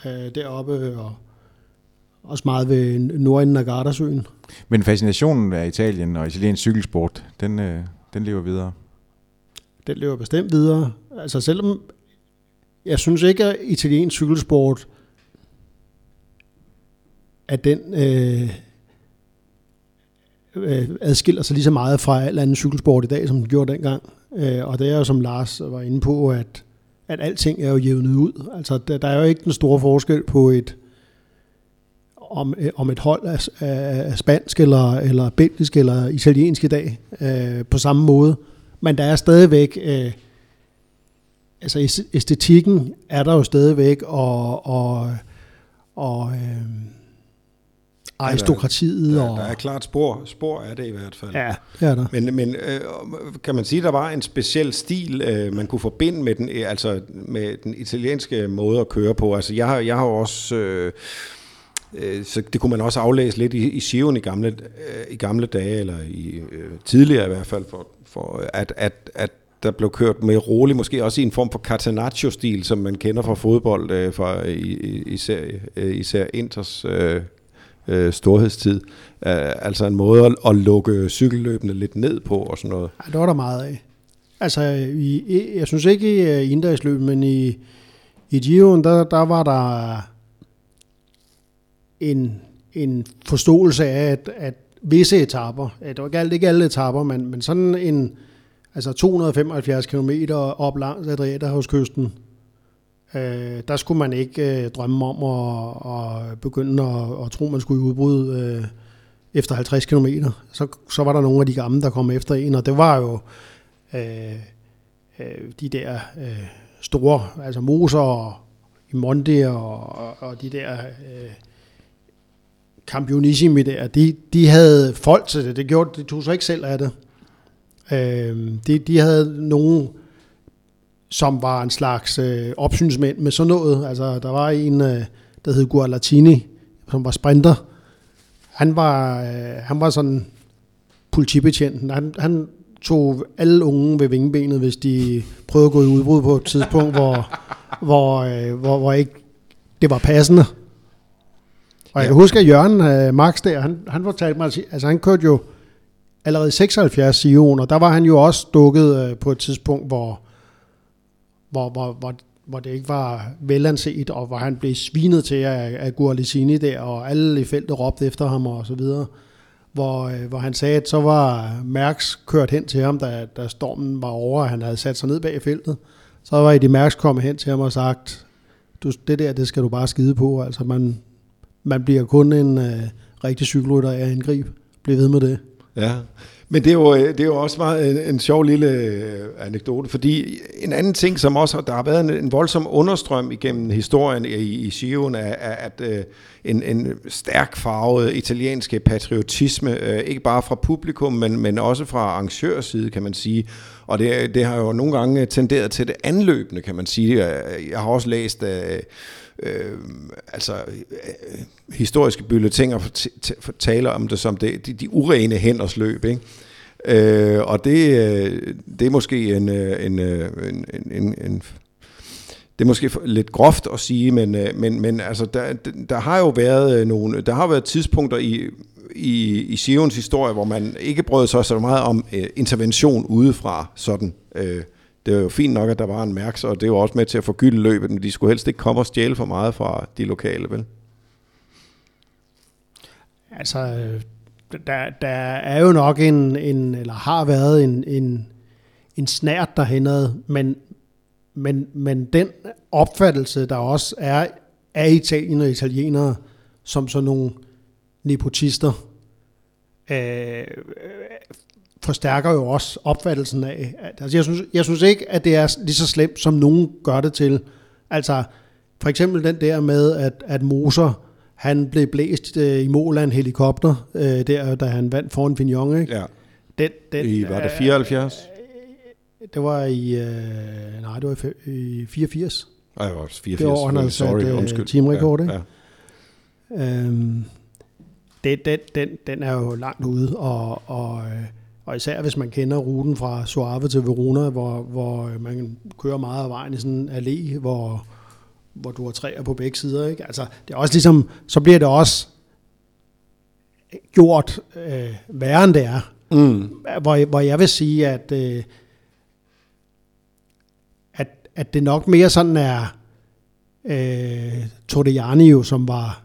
øh, deroppe, og også meget ved nordenden af Gardasøen. Men fascinationen af Italien og italiensk cykelsport, den, øh, den lever videre? Den lever bestemt videre. Altså selvom jeg synes ikke, at italiensk cykelsport at den øh, øh, adskiller sig lige så meget fra al anden cykelsport i dag, som den gjorde dengang. Øh, og det er jo, som Lars var inde på, at, at alting er jo jævnet ud. Altså, der, der er jo ikke den store forskel på et om, øh, om et hold af, af spansk eller, eller belgisk eller italiensk i dag øh, på samme måde. Men der er stadigvæk øh, altså æstetikken er der jo stadigvæk, og, og, og øh, aristokratiet. Der, og, der er klart spor, spor af det i hvert fald. Ja, det er der. Men, men øh, kan man sige, der var en speciel stil, øh, man kunne forbinde med den, øh, altså med den italienske måde at køre på. Altså jeg har, jeg har også... Øh, øh, så det kunne man også aflæse lidt i, i Sion i gamle, øh, i gamle dage, eller i øh, tidligere i hvert fald, for, for at, at, at der blev kørt med roligt, måske også i en form for catenaccio-stil, som man kender fra fodbold, øh, fra i, i, især, øh, især Inters øh, øh, storhedstid. Øh, altså en måde at, at lukke cykelløbende lidt ned på og sådan noget. Ja, det var der meget af. Altså, i, jeg synes ikke øh, i inddagsløb, men i, i Giroen, der, der var der en, en forståelse af, at, at visse etapper, det var ikke, ikke alle etapper, men, men sådan en, altså 275 km op langs Adriaterhavskysten, øh, der skulle man ikke øh, drømme om at, at begynde at, at tro, man skulle i udbrud øh, efter 50 km. Så, så var der nogle af de gamle, der kom efter en, og det var jo øh, øh, de der øh, store, altså Moser og Imonde og, og, og de der øh, Campionissimi der, de, de havde folk til det. Det gjorde, de tog sig ikke selv af det. Øh, de, de havde nogen, som var en slags øh, opsynsmænd med sådan noget. Altså, der var en, øh, der hed Guarlatini, som var sprinter. Han var, øh, han var sådan politibetjenten. Han, han tog alle unge ved vingebenet, hvis de prøvede at gå i udbrud på et tidspunkt, hvor, hvor, øh, hvor, hvor ikke det var passende. Og jeg kan huske, at Jørgen øh, Marx der, han, han fortalte mig, altså han kørte jo allerede 76 Sion, og der var han jo også dukket øh, på et tidspunkt, hvor, hvor, hvor, hvor, hvor det ikke var velanset, og hvor han blev svinet til af, af Guarlicini der, og alle i feltet råbte efter ham og så videre. Hvor, øh, hvor han sagde, at så var Mærks kørt hen til ham, da, da stormen var over, og han havde sat sig ned bag i feltet. Så var Eddie Mærks kommet hen til ham og sagt, du, det der, det skal du bare skide på. Altså man, man bliver kun en øh, rigtig cykelrytter af angreb. Bliv ved med det. Ja, men det er jo, øh, det er jo også meget en, en sjov lille øh, anekdote, fordi en anden ting, som også der har været en, en voldsom understrøm igennem historien i, i Sion, er, er at øh, en, en stærk farvet italienske patriotisme, øh, ikke bare fra publikum, men, men også fra arrangørside, kan man sige. Og det, det har jo nogle gange tenderet til det anløbende, kan man sige. Jeg har også læst... Øh, øh, altså øh, historiske bulletiner taler om det som det, de, de urene hænders løb, ikke? Øh, og det, øh, det er måske en, øh, øh, en, en, en, en det er måske lidt groft at sige, men, men, men altså, der, der har jo været nogle, der har været tidspunkter i, i, i Sions historie, hvor man ikke brød sig så meget om øh, intervention udefra, sådan. øh, det er jo fint nok, at der var en mærks, og det er også med til at forgylde løbet, men de skulle helst ikke komme og stjæle for meget fra de lokale, vel? Altså, der, der er jo nok en, en eller har været en, en, en snært derhenad, men, men, men den opfattelse, der også er af Italien og italienere, som sådan nogle nepotister, øh, forstærker jo også opfattelsen af, at, altså jeg synes, jeg synes ikke, at det er lige så slemt, som nogen gør det til. Altså, for eksempel den der med, at, at Moser, han blev blæst øh, i mål af en helikopter, øh, der, da han vandt foran Fignon, ikke? Ja. Den, den, I, var det 74? Øh, det var i, øh, nej, det var i, i 84. Nej, det var 84. Det var, han havde Sorry, sat undskyld. teamrekord, ja, ikke? Ja. Øhm, det, den, den, den er jo langt ude, og, og, øh, og især hvis man kender ruten fra Suave til Verona, hvor, hvor man kører meget af vejen i sådan en allé, hvor, hvor du har træer på begge sider. Ikke? Altså, det er også ligesom, så bliver det også gjort øh, værre end det er. Mm. Hvor, hvor jeg vil sige, at, øh, at, at det nok mere sådan er øh, Tordiani jo, som var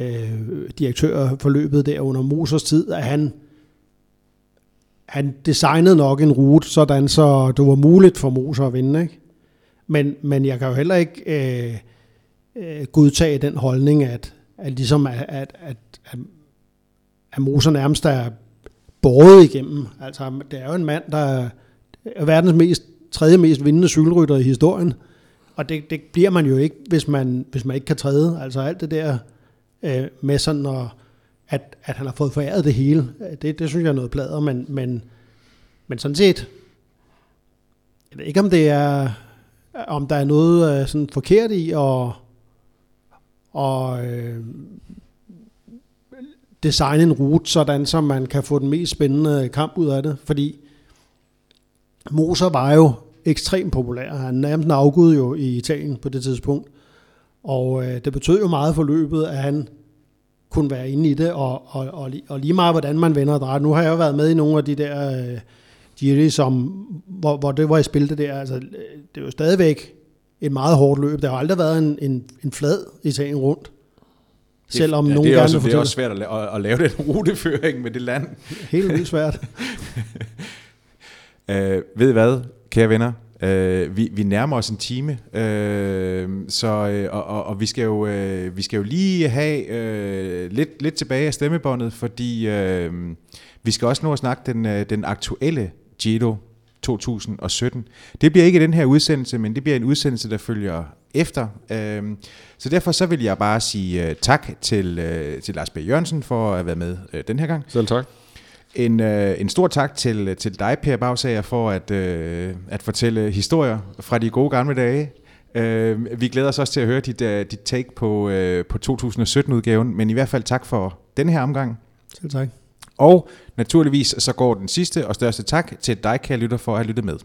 øh, direktør for løbet der under Mosers tid, at han han designede nok en rute, sådan så det var muligt for Moser at vinde. Ikke? Men, men jeg kan jo heller ikke øh, øh, godtage den holdning, at, at, ligesom at, at, at, at, at Moser nærmest er båret igennem. Altså, det er jo en mand, der er verdens mest, tredje mest vindende cykelrytter i historien. Og det, det bliver man jo ikke, hvis man, hvis man ikke kan træde. Altså alt det der øh, med sådan at at, at han har fået foræret det hele. Det, det synes jeg er noget plader, men, men, men sådan set, jeg ved ikke om det er, om der er noget øh, sådan forkert i at, og, øh, designe en rute, sådan så man kan få den mest spændende kamp ud af det, fordi Moser var jo ekstremt populær. Han nærmest afgud jo i Italien på det tidspunkt. Og øh, det betød jo meget for løbet, at han kunne være inde i det, og, og, og, og lige meget hvordan man vender og drejer. Nu har jeg jo været med i nogle af de der øh, Giri, som, hvor, hvor det var i spil det der. Altså, det er jo stadigvæk et meget hårdt løb. Der har aldrig været en, en, en flad Italien rundt. Det, Selvom ja, nogen det er, også, det er også svært at, la- at, at lave den ruteføring med det land. Helt vildt svært. Øh, ved I hvad, kære venner? Øh, vi, vi nærmer os en time, øh, så, øh, og, og, og vi, skal jo, øh, vi skal jo lige have øh, lidt, lidt tilbage af stemmebåndet, fordi øh, vi skal også nå at snakke den, øh, den aktuelle Giro 2017. Det bliver ikke den her udsendelse, men det bliver en udsendelse, der følger efter. Øh, så derfor så vil jeg bare sige tak til, til Lars B. Jørgensen for at have været med den her gang. Selv tak. En, øh, en stor tak til, til dig, Per Bagsager, for at, øh, at fortælle historier fra de gode gamle dage. Øh, vi glæder os også til at høre dit, uh, dit take på, øh, på 2017-udgaven, men i hvert fald tak for den her omgang. Selv tak. Og naturligvis så går den sidste og største tak til dig, kære lytter, for at have lyttet med.